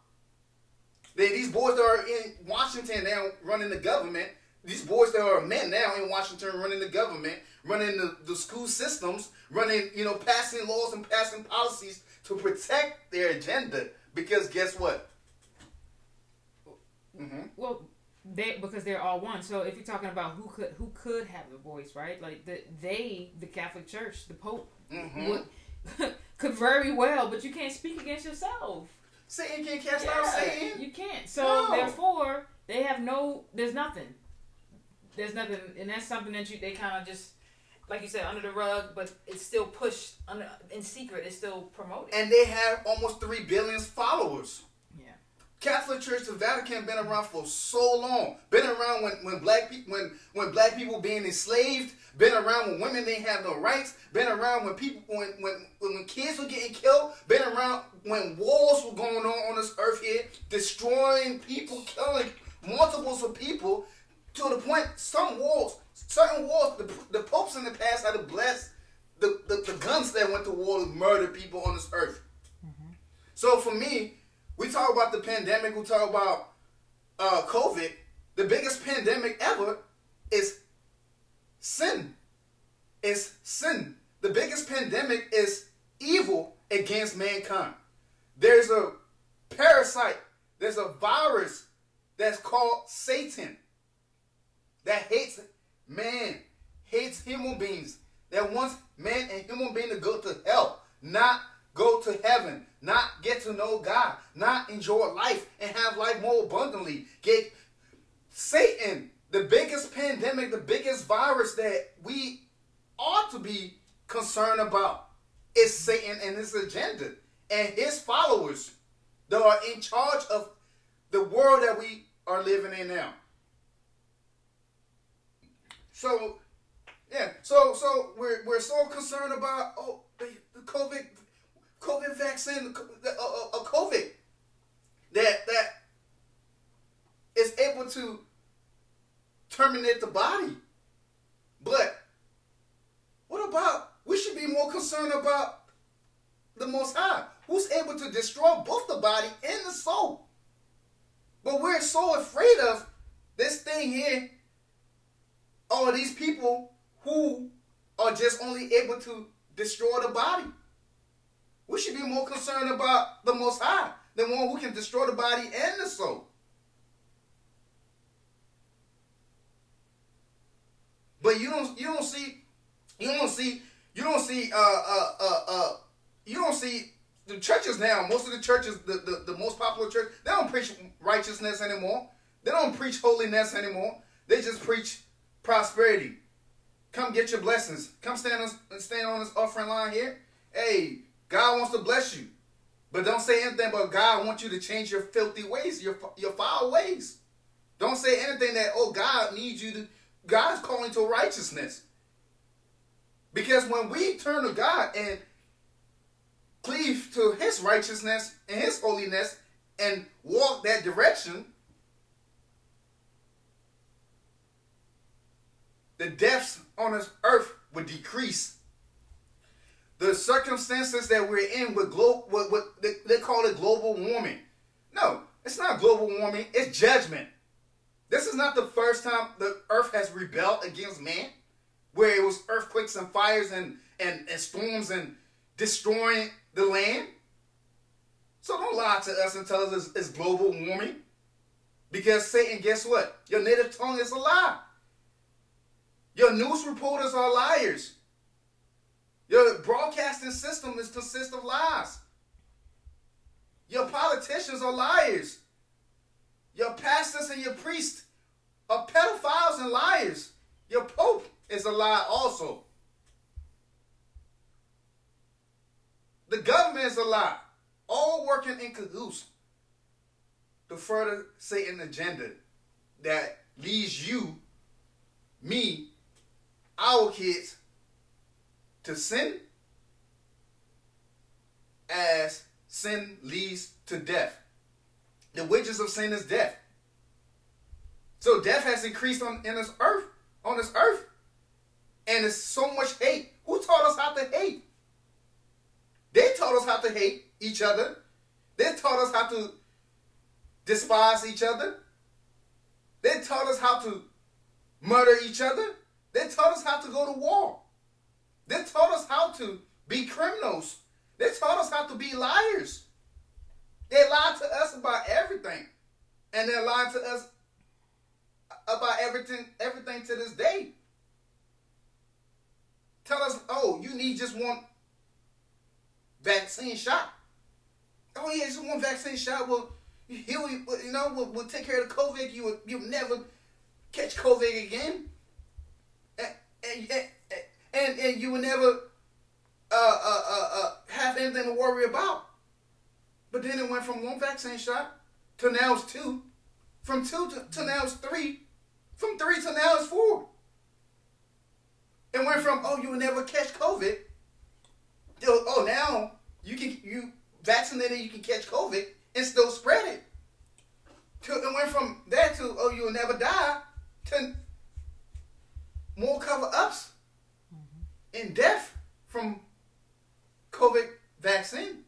S2: They, these boys that are in Washington now running the government, these boys that are men now in Washington running the government, running the, the school systems, running, you know, passing laws and passing policies to protect their agenda. Because guess what?
S1: Mm-hmm. Well, they because they're all one. So if you're talking about who could who could have a voice, right? Like the they, the Catholic Church, the Pope, mm-hmm. would, *laughs* could very well, but you can't speak against yourself.
S2: Satan can't cast yeah, out Satan.
S1: You can't. So no. therefore, they have no. There's nothing. There's nothing, and that's something that you they kind of just like you said, under the rug, but it's still pushed under in secret. It's still promoted.
S2: And they have almost three billion followers. Catholic Church, the Vatican, been around for so long. Been around when, when black people when when black people being enslaved. Been around when women didn't have no rights. Been around when people when when when kids were getting killed. Been around when wars were going on on this earth here, destroying people, killing multiples of people to the point some wars, certain wars, the, the popes in the past had to bless the, the, the guns that went to war to murder people on this earth. Mm-hmm. So for me, we talk about the pandemic. We talk about uh, COVID. The biggest pandemic ever is sin. Is sin. The biggest pandemic is evil against mankind. There's a parasite. There's a virus that's called Satan that hates man, hates human beings, that wants man and human being to go to hell, not go to heaven, not get to know God, not enjoy life and have life more abundantly. Get Satan, the biggest pandemic, the biggest virus that we ought to be concerned about is Satan and his agenda and his followers that are in charge of the world that we are living in now. So, yeah, so so we're we're so concerned about oh the, the COVID COVID vaccine, a, a, uh, uh, a COVID that that is able to terminate the body. But what about we should be more concerned about the Most High, who's able to destroy both the body and the soul. But we're so afraid of this thing here, all these people who are just only able to destroy the body. We should be more concerned about the Most High, the one who can destroy the body and the soul. But you don't you don't see you don't see you don't see uh uh uh uh you don't see the churches now, most of the churches, the, the, the most popular church, they don't preach righteousness anymore. They don't preach holiness anymore. They just preach prosperity. Come get your blessings. Come stand on stand on this offering line here. Hey, God wants to bless you. But don't say anything but God wants you to change your filthy ways, your, your foul ways. Don't say anything that, oh, God needs you to, God's calling to righteousness. Because when we turn to God and cleave to his righteousness and his holiness and walk that direction, the deaths on this earth would decrease. The circumstances that we're in with global, what, what they, they call it global warming. No, it's not global warming. It's judgment. This is not the first time the earth has rebelled against man, where it was earthquakes and fires and, and, and storms and destroying the land. So don't lie to us and tell us it's, it's global warming. Because Satan, guess what? Your native tongue is a lie. Your news reporters are liars. Your broadcasting system is consists of lies. Your politicians are liars. Your pastors and your priests are pedophiles and liars. Your pope is a lie also. The government is a lie. All working in cahoots to further Satan agenda that leads you, me, our kids to sin as sin leads to death. The wages of sin is death. So death has increased on in this earth, on this earth. And it's so much hate. Who taught us how to hate? They taught us how to hate each other. They taught us how to despise each other. They taught us how to murder each other. They taught us how to go to war. They taught us how to be criminals. They taught us how to be liars. They lied to us about everything. And they lied to us about everything, everything to this day. Tell us, oh, you need just one vaccine shot. Oh yeah, just one vaccine shot will heal you. You know, will, will take care of the COVID. You will, you'll never catch COVID again. And and, and, and and you will never uh, uh, uh, uh, have anything to worry about. But then it went from one vaccine shot to now it's two. From two to, to now it's three. From three to now it's four. It went from oh you will never catch COVID. To, oh now you can you vaccinated you can catch COVID and still spread it. To, it went from that to oh you will never die to more cover ups and death from COVID vaccine.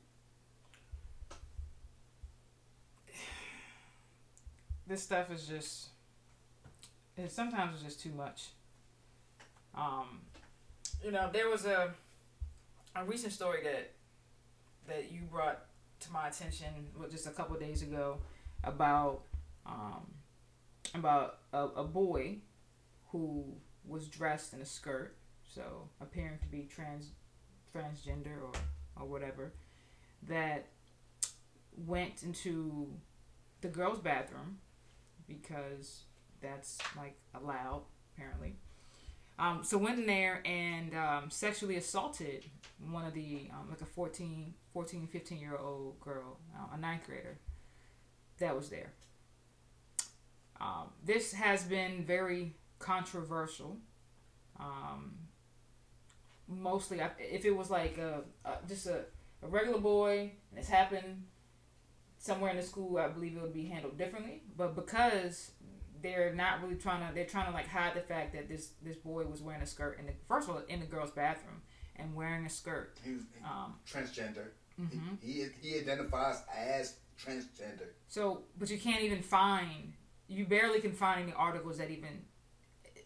S1: This stuff is just it sometimes it's just too much. Um, you know, there was a a recent story that that you brought to my attention just a couple days ago about um, about a, a boy who was dressed in a skirt, so appearing to be trans transgender or or whatever, that went into the girls' bathroom because that's like allowed apparently. Um, so went in there and um, sexually assaulted one of the um, like a 14, 14, 15 year old girl, uh, a ninth grader that was there. Um, this has been very controversial. Um, mostly, if it was like a, a just a, a regular boy and it's happened somewhere in the school, I believe it would be handled differently. But because they're not really trying to, they're trying to like hide the fact that this this boy was wearing a skirt in the first of all in the girls' bathroom and wearing a skirt.
S2: He's um, transgender. Mm-hmm. He, he he identifies as transgender.
S1: So, but you can't even find, you barely can find any articles that even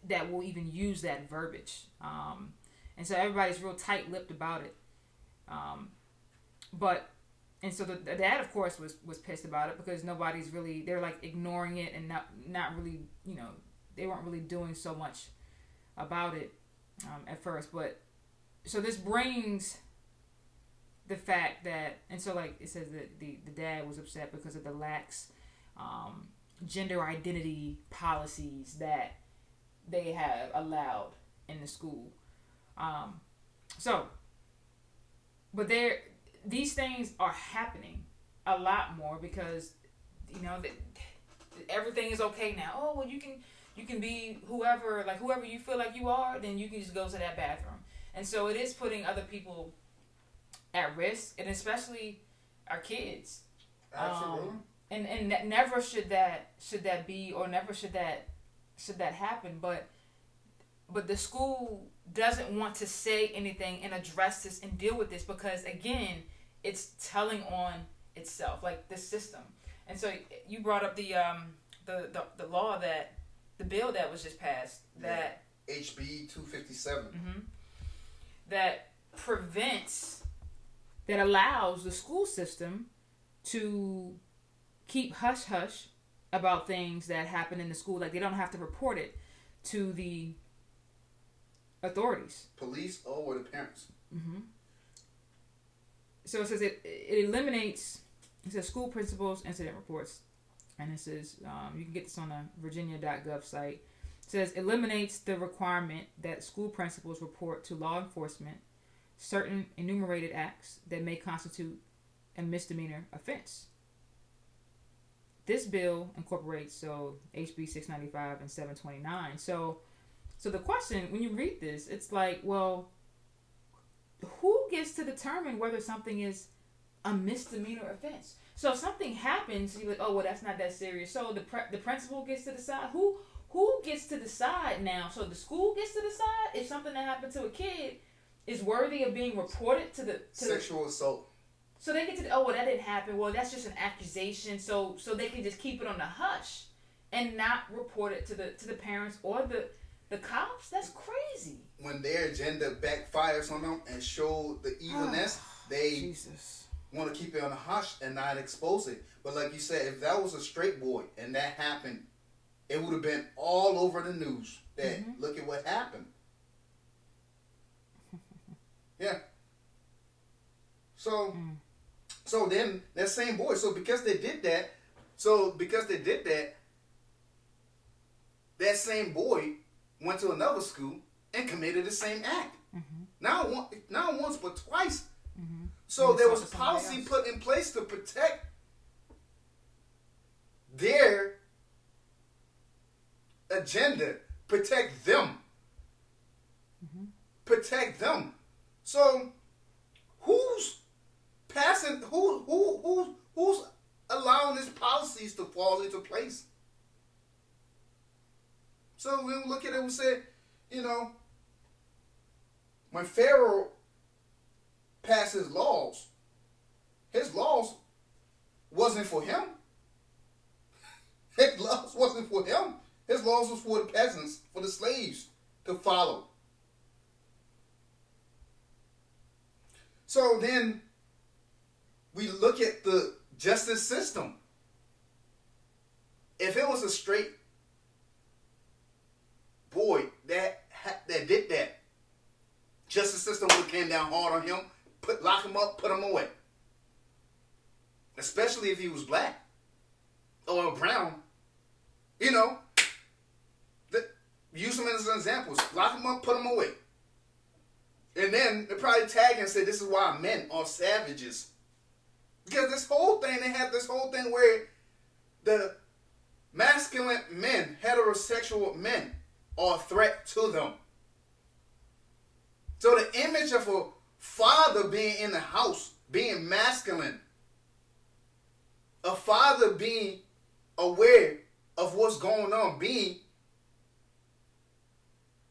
S1: that will even use that verbiage. Um, and so everybody's real tight-lipped about it. Um, but and so the, the, dad, of course, was was pissed about it because nobody's really they're like ignoring it and not not really you know they weren't really doing so much about it um, at first. But so this brings the fact that and so like it says that the the dad was upset because of the lax um, gender identity policies that they have allowed in the school. Um, so, but there these things are happening a lot more because you know that everything is okay now. Oh well, you can you can be whoever like whoever you feel like you are, then you can just go to that bathroom. And so it is putting other people at risk, and especially our kids.
S2: Absolutely.
S1: Um, and and that never should that should that be or never should that should that happen. But but the school doesn't want to say anything and address this and deal with this because again, it's telling on itself, like the system. And so you brought up the um the the, the law that the bill that was just passed that
S2: HB 257.
S1: mhm, that prevents that allows the school system to keep hush hush about things that happen in the school like they don't have to report it to the authorities
S2: Police or the parents.
S1: hmm So it says it, it eliminates. It says school principals incident reports, and this is um, you can get this on the Virginia.gov site. It says eliminates the requirement that school principals report to law enforcement certain enumerated acts that may constitute a misdemeanor offense. This bill incorporates so HB 695 and 729. So so the question when you read this, it's like, well, who gets to determine whether something is a misdemeanor offense? So if something happens, you're like, oh well, that's not that serious. So the pre- the principal gets to decide who who gets to decide now. So the school gets to decide if something that happened to a kid is worthy of being reported to the to the,
S2: Sexual assault.
S1: so they get to oh well that didn't happen. Well that's just an accusation. So so they can just keep it on the hush and not report it to the to the parents or the the cops. That's crazy.
S2: When their agenda backfires on them and show the evilness, *sighs* they
S1: Jesus.
S2: want to keep it on the hush and not expose it. But like you said, if that was a straight boy and that happened, it would have been all over the news. That
S1: Mhm.
S2: look at what happened. *laughs* Yeah. So,
S1: Mm.
S2: so then that same boy. So because they did that, so because they did that, that same boy went to another school and committed the same act.
S1: Mhm.
S2: Not one, not once, but twice.
S1: Mhm.
S2: So there was a policy put in place to protect their agenda, protect them,
S1: Mhm.
S2: protect them. So who's passing? Who who who who's allowing these policies to fall into place? So we look at it and say, you know, when Pharaoh passes laws, his laws wasn't for him. *laughs* His laws wasn't for him. His laws was for the peasants, for the slaves to follow. So then we look at the justice system. If it was a straight boy that that did that, justice system would came down hard on him, put lock him up, put him away. Especially if he was black or brown, you know. The, use him as an example. Lock him up, put him away. And then they probably tag and say, "This is why men are savages." Because this whole thing, they have this whole thing where the masculine men, heterosexual men, a threat to them. So the image of a father being in the house, being masculine, a father being aware of what's going on, being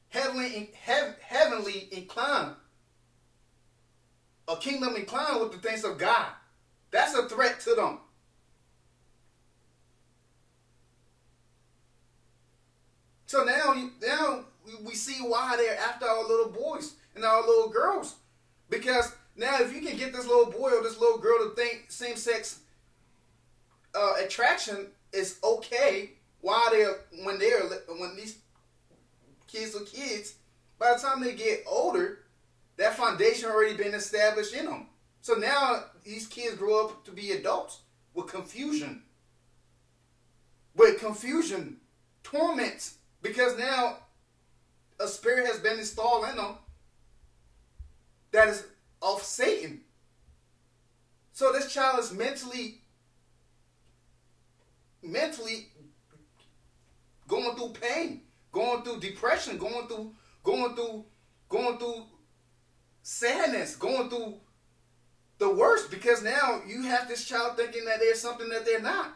S2: heavenly, heav- heavenly inclined, a kingdom inclined with the things of God. That's a threat to them. So now, now we- see why they're after our little boys and our little girls, because now if you can get this little boy or this little girl to think same sex uh, attraction is okay, while they're when they're when these kids are kids, by the time they get older, that foundation already been established in them. So now these kids grow up to be adults with confusion, with confusion, torment, because now a spirit has been installed in them that is of Satan. So this child is mentally, mentally going through pain, going through depression, going through, going through, going through sadness, going through the worst because now you have this child thinking that there's something that they're not.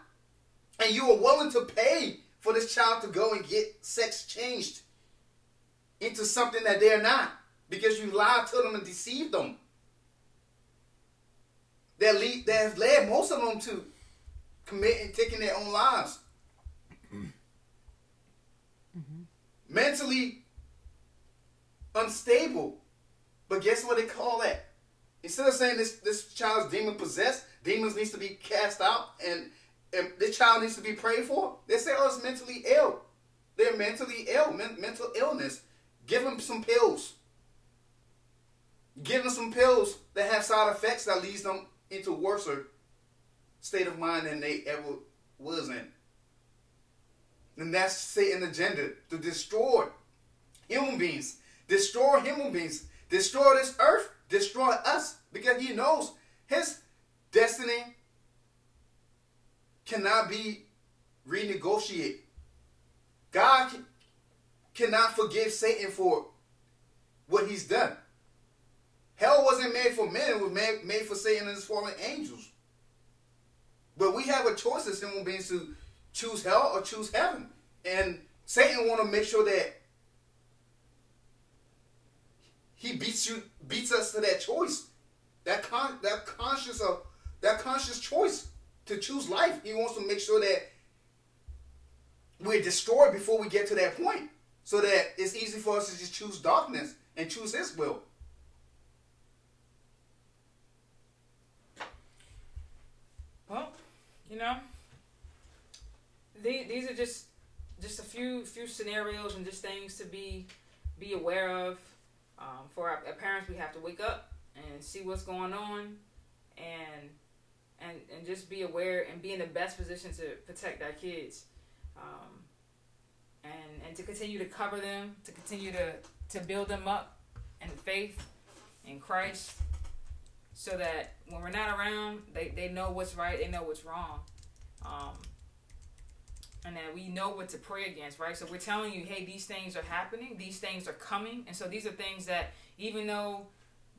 S2: And you are willing to pay for this child to go and get sex changed into something that they're not because you lied to them and deceived them. That lead that has led most of them to commit and taking their own lives. Mm-hmm. Mentally unstable. But guess what they call that? Instead of saying this this child's demon possessed, demons needs to be cast out, and, and this child needs to be prayed for, they say, oh, it's mentally ill. They're mentally ill, men, mental illness. Give them some pills. Give them some pills that have side effects that leads them into worse state of mind than they ever was in. And that's Satan's agenda to destroy human beings, destroy human beings, destroy this earth, destroy us, because he knows his destiny cannot be renegotiated. God cannot forgive Satan for what he's done. Hell wasn't made for men, it was made, made for Satan and his fallen angels. But we have a choice as human beings to choose hell or choose heaven. And Satan want to make sure that he beats you, beats us to that choice, that con, that conscious of that conscious choice to choose life. He wants to make sure that we're destroyed before we get to that point, so that it's easy for us to just choose darkness and choose His will.
S1: Well, you know, these are just just a few few scenarios and just things to be be aware of. Um, for our, our, parents, we have to wake up and see what's going on, and and and just be aware and be in the best position to protect our kids, um, and and to continue to cover them, to continue to to build them up in faith in Christ, so that when we're not around, they they know what's right, they know what's wrong. Um, and that we know what to pray against, right? So we're telling you, hey, these things are happening, these things are coming, and so these are things that even though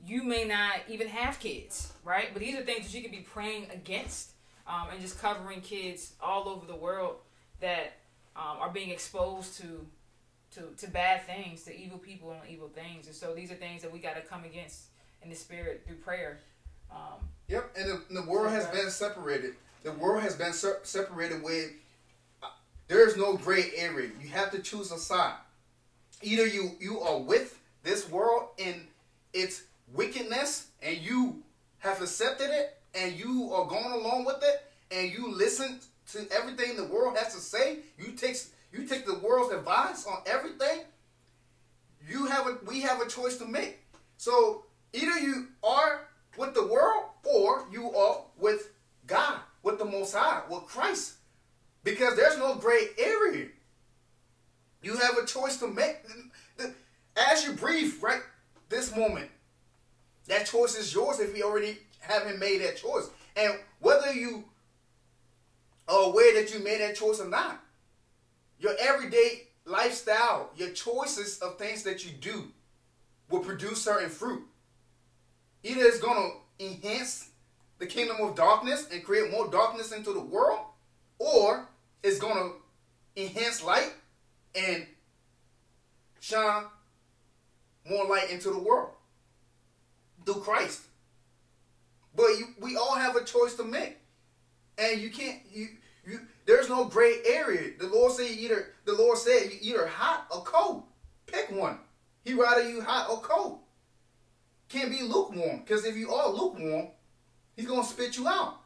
S1: you may not even have kids, right? But these are things that you could be praying against, um, and just covering kids all over the world that um, are being exposed to, to to bad things, to evil people and evil things, and so these are things that we got to come against in the spirit through prayer. Um,
S2: yep, and the, the world has been separated. The world has been se- separated with there is no gray area. You have to choose a side. Either you you are with this world in its wickedness and you have accepted it and you are going along with it and you listen to everything the world has to say. You take you take the world's advice on everything. You have a we have a choice to make. So either you are with the world or you are with God, with the Most High, with Christ. Because there's no gray area. You have a choice to make. As you breathe right this moment, that choice is yours if you already haven't made that choice. And whether you are aware that you made that choice or not, your everyday lifestyle, your choices of things that you do will produce certain fruit. Either it's going to enhance the kingdom of darkness and create more darkness into the world, or it's going to enhance light and shine more light into the world through Christ. But you, we all have a choice to make, and you can't. You you. There's no gray area. The Lord said either. The Lord said you either hot or cold. Pick one. He rather you hot or cold. Can't be lukewarm because if you are lukewarm, He's gonna spit you out.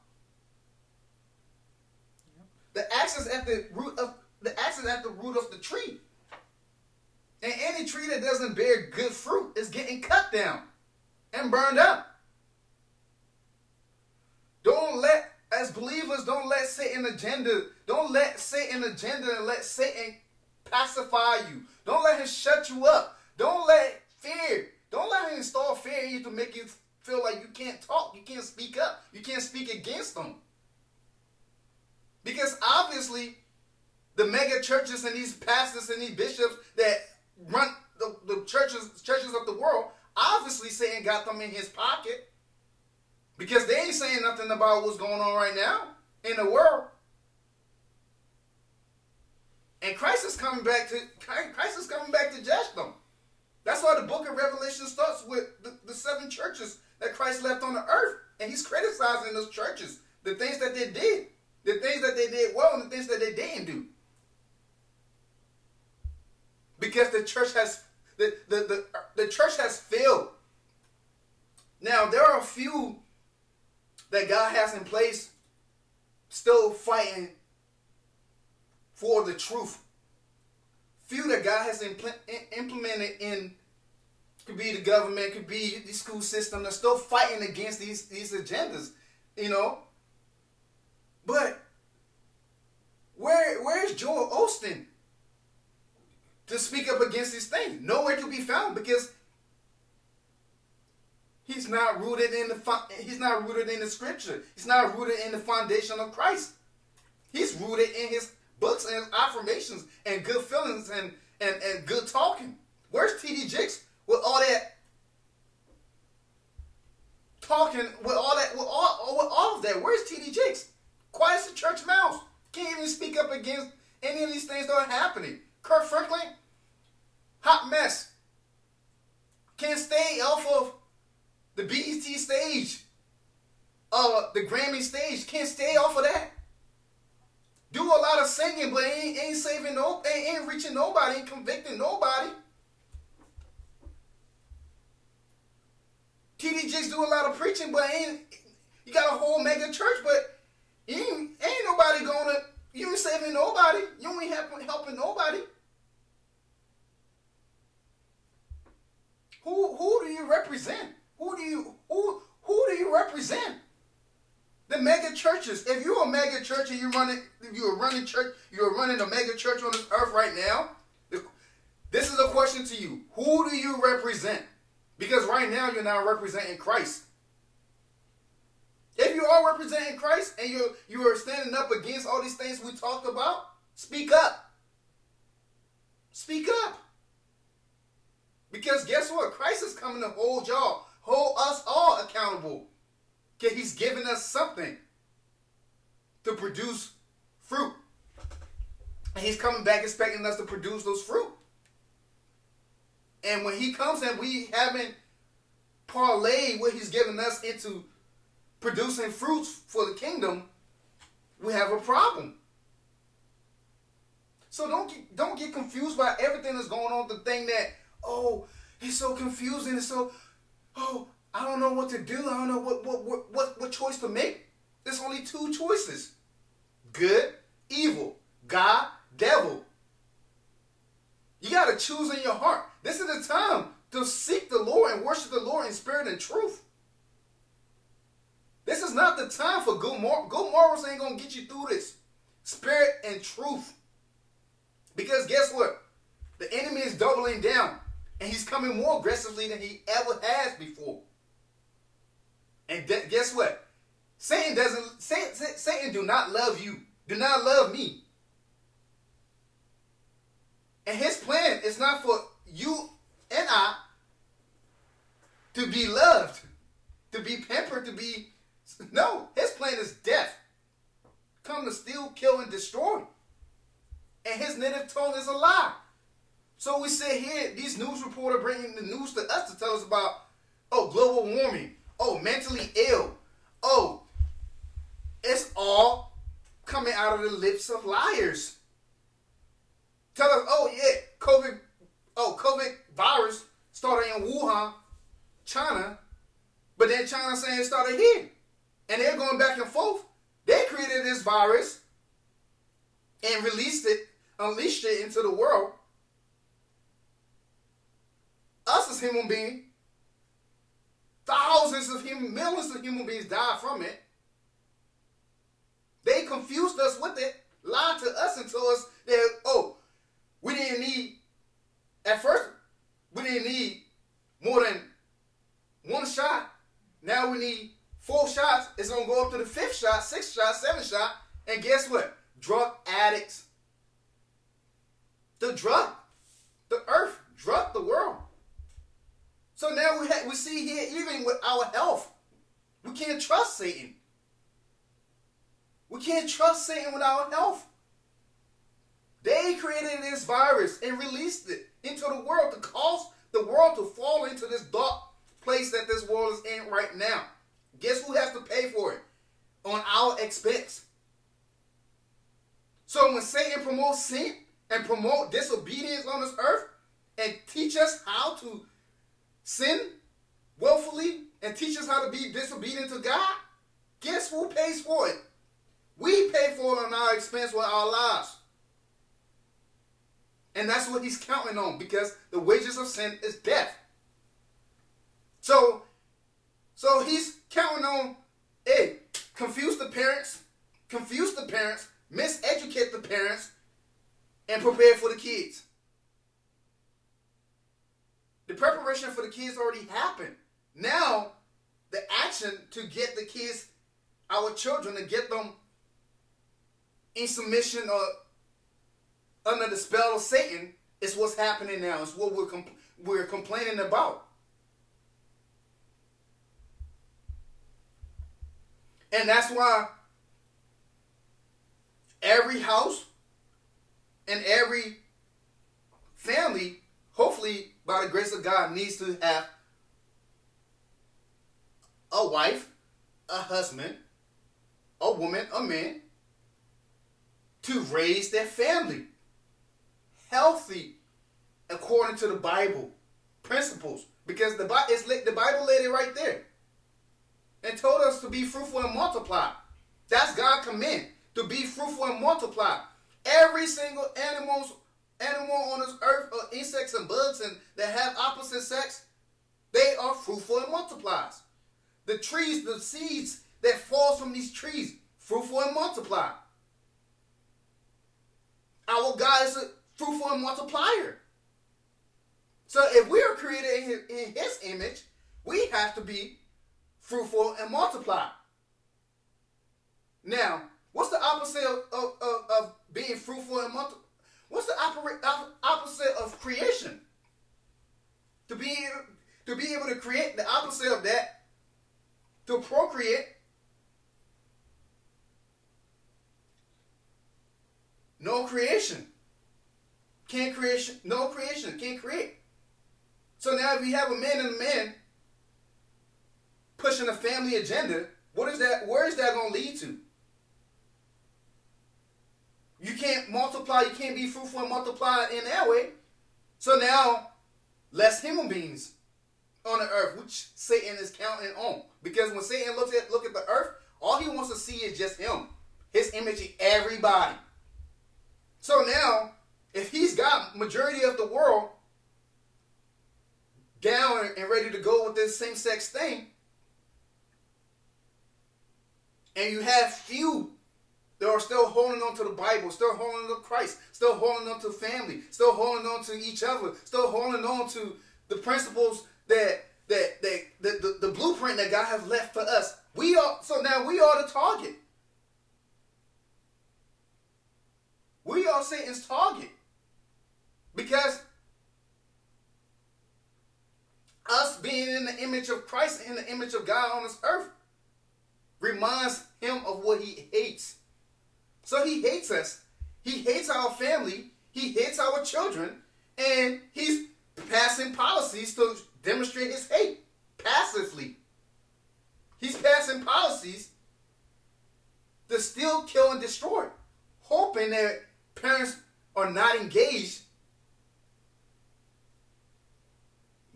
S2: The axe is at the root of the axe is at the root of the tree. And any tree that doesn't bear good fruit is getting cut down and burned up. Don't let, as believers, don't let Satan agenda, don't let Satan agenda and let Satan pacify you. Don't let him shut you up. Don't let fear, don't let him install fear in you to make you feel like you can't talk, you can't speak up, you can't speak against them. Because obviously, the mega churches and these pastors and these bishops that run the, the churches churches of the world, obviously Satan got them in his pocket. Because they ain't saying nothing about what's going on right now in the world. And Christ is coming back to Christ is coming back to judge them. That's why the book of Revelation starts with the, the seven churches that Christ left on the earth. And he's criticizing those churches, the things that they did, the things that they did well, and the things that they didn't do. Because the church has the, the, the, the church has failed. Now there are a few that God has in place still fighting for the truth. Few that God has impl- implemented in could be the government, could be the school system. They're still fighting against these these agendas, you know. But where where's Joel Osteen to speak up against these things? Nowhere to be found because he's not rooted in the he's not rooted in the scripture. He's not rooted in the foundation of Christ. He's rooted in his books and affirmations and good feelings and and, and good talking. Where's TD Jakes? with all that talking, with all that, with all, with all of that. Where's TD Jakes? Quiet as a church mouse. Can't even speak up against any of these things that are happening. Kirk Franklin, hot mess. Can't stay off of the BET stage, uh, the Grammy stage. Can't stay off of that. Do a lot of singing, but ain't, ain't saving no, ain't, ain't reaching nobody, ain't convicting nobody. TD Jakes do a lot of preaching, but ain't you got a whole mega church, but ain't ain't nobody gonna you ain't saving nobody. You ain't helping helping nobody. Who who do you represent? Who do you who who do you represent? The mega churches. If you're a mega church and you're running, you're running church, you're running a mega church on this earth right now. This is a question to you. Who do you represent? Because right now you're not representing Christ. If you are representing Christ and you're you are standing up against all these things we talked about, speak up. Speak up. Because guess what? Christ is coming to hold y'all, hold us all accountable. Okay, he's giving us something to produce fruit. And he's coming back expecting us to produce those fruit. And when he comes and we haven't parlayed what he's given us into producing fruits for the kingdom, we have a problem. So don't get, don't get confused by everything that's going on. The thing that oh, it's so confusing. It's so oh, I don't know what to do. I don't know what what what what, choice to make. There's only two choices: good, evil, God, devil. You got to choose in your heart. This is the time to seek the Lord and worship the Lord in spirit and truth. This is not the time for good morals. Good morals ain't to get you through this. Spirit and truth. Because guess what? The enemy is doubling down. And he's coming more aggressively than he ever has before. And guess what? Satan doesn't Satan, Satan do not love you. Do not love me. And his plan is not for you and I to be loved, to be pampered, to be. No, his plan is death. Come to steal, kill, and destroy. And his native tongue is a lie. So we sit here, these news reporters bringing the news to us to tell us about, oh, global warming, oh, mentally ill, oh, it's all coming out of the lips of liars. Tell us, oh yeah, COVID, oh COVID virus started in Wuhan, China, but then China saying it started here, and they're going back and forth. They created this virus and released it, unleashed it into the world. Us as human beings, thousands of human, millions of human beings died from it. They confused us with it, lied to us and told us that, oh, we didn't need, at first, we didn't need more than one shot. Now we need four shots. It's going to go up to the fifth shot, sixth shot, seventh shot. And guess what? Drug addicts. The drug, the earth, drug the world. So now we, we see here, even with our health, we can't can't trust Satan. We can't trust Satan with our health. They created this virus and released it into the world to cause the world to fall into this dark place that this world is in right now. Guess who has to pay for it? On our expense. So when Satan promotes sin and promote disobedience on this earth and teach us how to sin willfully and teach us how to be disobedient to God, guess who pays for it? We pay for it on our expense with our lives. And that's what he's counting on because the wages of sin is death. So, so he's counting on, hey, confuse the parents, confuse the parents, miseducate the parents, and prepare for the kids. The preparation for the kids already happened. Now, the action to get the kids, our children, to get them in submission or under the spell of Satan is what's happening now. It's what we're we're complaining about. And that's why every house and every family, hopefully by the grace of God, needs to have a wife, a husband, a woman, a man to raise their family healthy according to the Bible principles because the Bible the Bible laid it right there and told us to be fruitful and multiply. That's God's command to be fruitful and multiply. Every single animals animal on this earth, or insects and bugs, and that have opposite sex, they are fruitful and multiplies. The trees, the seeds that falls from these trees, fruitful and multiply. Our God is a fruitful and multiplier. So if we are created in his, in his image, we have to be fruitful and multiply. Now, what's the opposite of, of, of, of being fruitful and multiply? What's the opposite of creation? To be to be able to create the opposite of that, to procreate. No creation. Can't creation. No creation. Can't create. So now if you have a man and a man pushing a family agenda, what is that? Where is that going to lead to? You can't multiply, you can't be fruitful and multiply in that way. So now, less human beings on the earth, which Satan is counting on. Because when Satan looks at look at the earth, all he wants to see is just him. His image in everybody. So now, if he's got majority of the world down and ready to go with this same-sex thing, and you have few they are still holding on to the Bible, still holding on to Christ, still holding on to family, still holding on to each other, still holding on to the principles that that that the, the, the blueprint that God has left for us. We are so now we are the target. We are Satan's target. Because us being in the image of Christ, in the image of God on this earth, reminds him of what he hates. So he hates us. He hates our family. He hates our children. And he's passing policies to demonstrate his hate passively. He's passing policies to still kill, and destroy, hoping that parents are not engaged,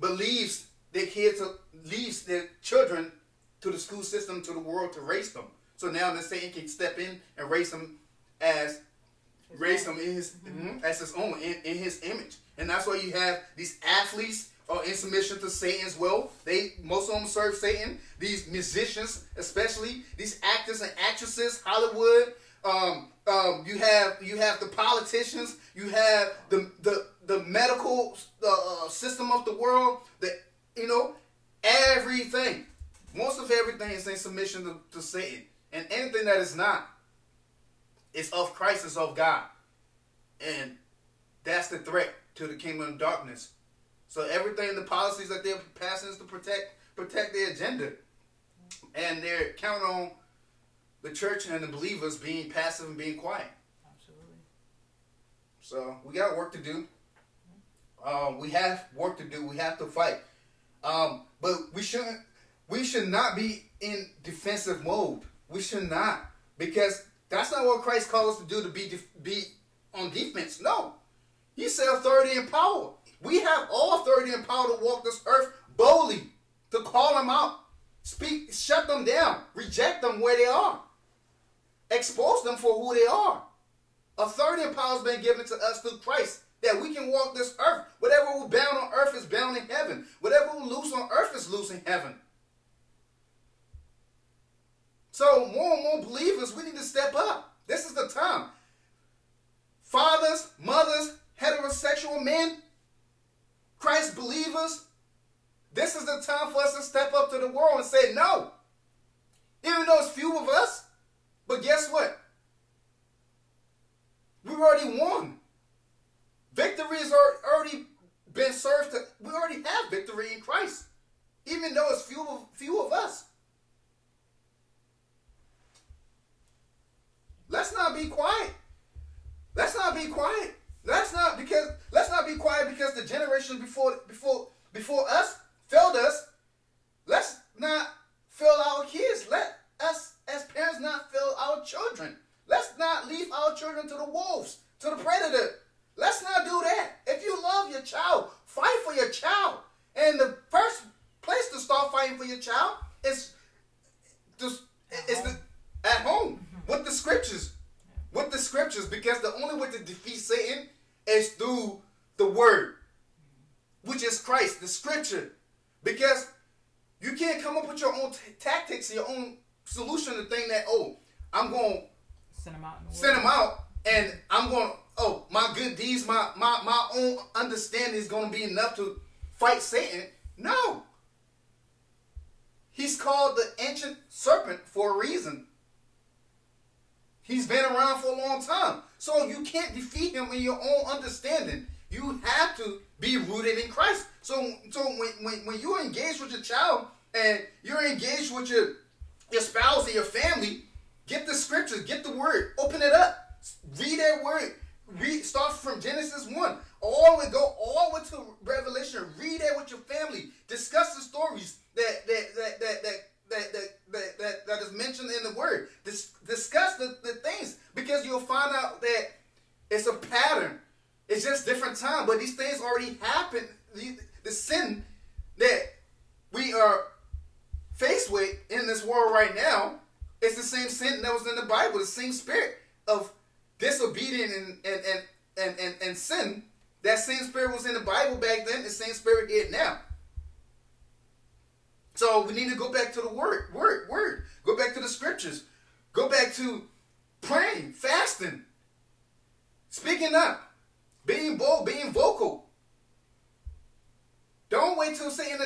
S2: believes their kids, leaves their children to the school system, to the world to raise them. So now the Satan can step in and raise them as raised him in his mm-hmm. as his own in, in his image. And that's why you have these athletes are in submission to Satan's as well. They most of them serve Satan. These musicians, especially these actors and actresses, Hollywood. Um, um, you have you have the politicians. You have the the the medical uh, system of the world. The you know everything. Most of everything is in submission to, to Satan, and anything that is not it's of Christ, it's of God. And that's the threat to the kingdom of darkness. So everything, the policies that they're passing is to protect protect their agenda. And they're counting on the church and the believers being passive and being quiet.
S1: Absolutely.
S2: So we got work to do. Um, we have work to do. We have to fight. Um, but we shouldn't. We should not be in defensive mode. We should not because that's not what Christ called us to do to be, be on defense. No. He said authority and power. We have all authority and power to walk this earth boldly, to call them out, speak, shut them down, reject them where they are, expose them for who they are. Authority and power has been given to us through Christ that we can walk this earth. Whatever we bound on earth is bound in heaven. Whatever we loose on earth is loose in heaven. So more and more believers, we need to step up. This is the time. Fathers, mothers, heterosexual men, Christ believers, this is the time for us to step up to the world and say no. Even though it's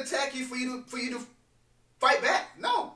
S2: attack you for you to for you to fight back. No,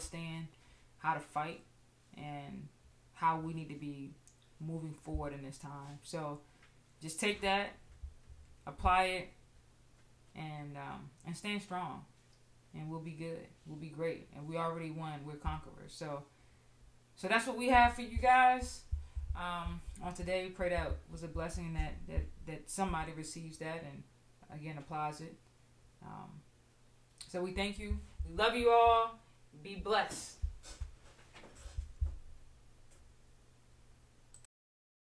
S1: stand, how to fight, and how we need to be moving forward in this time. So just take that, apply it, and um, and stand strong, and we'll be good. We'll be great, and we already won. We're conquerors. So so that's what we have for you guys um, on today. We pray that was a blessing that that that somebody receives that and again applies it. Um, so we thank you. We love you all. Be blessed.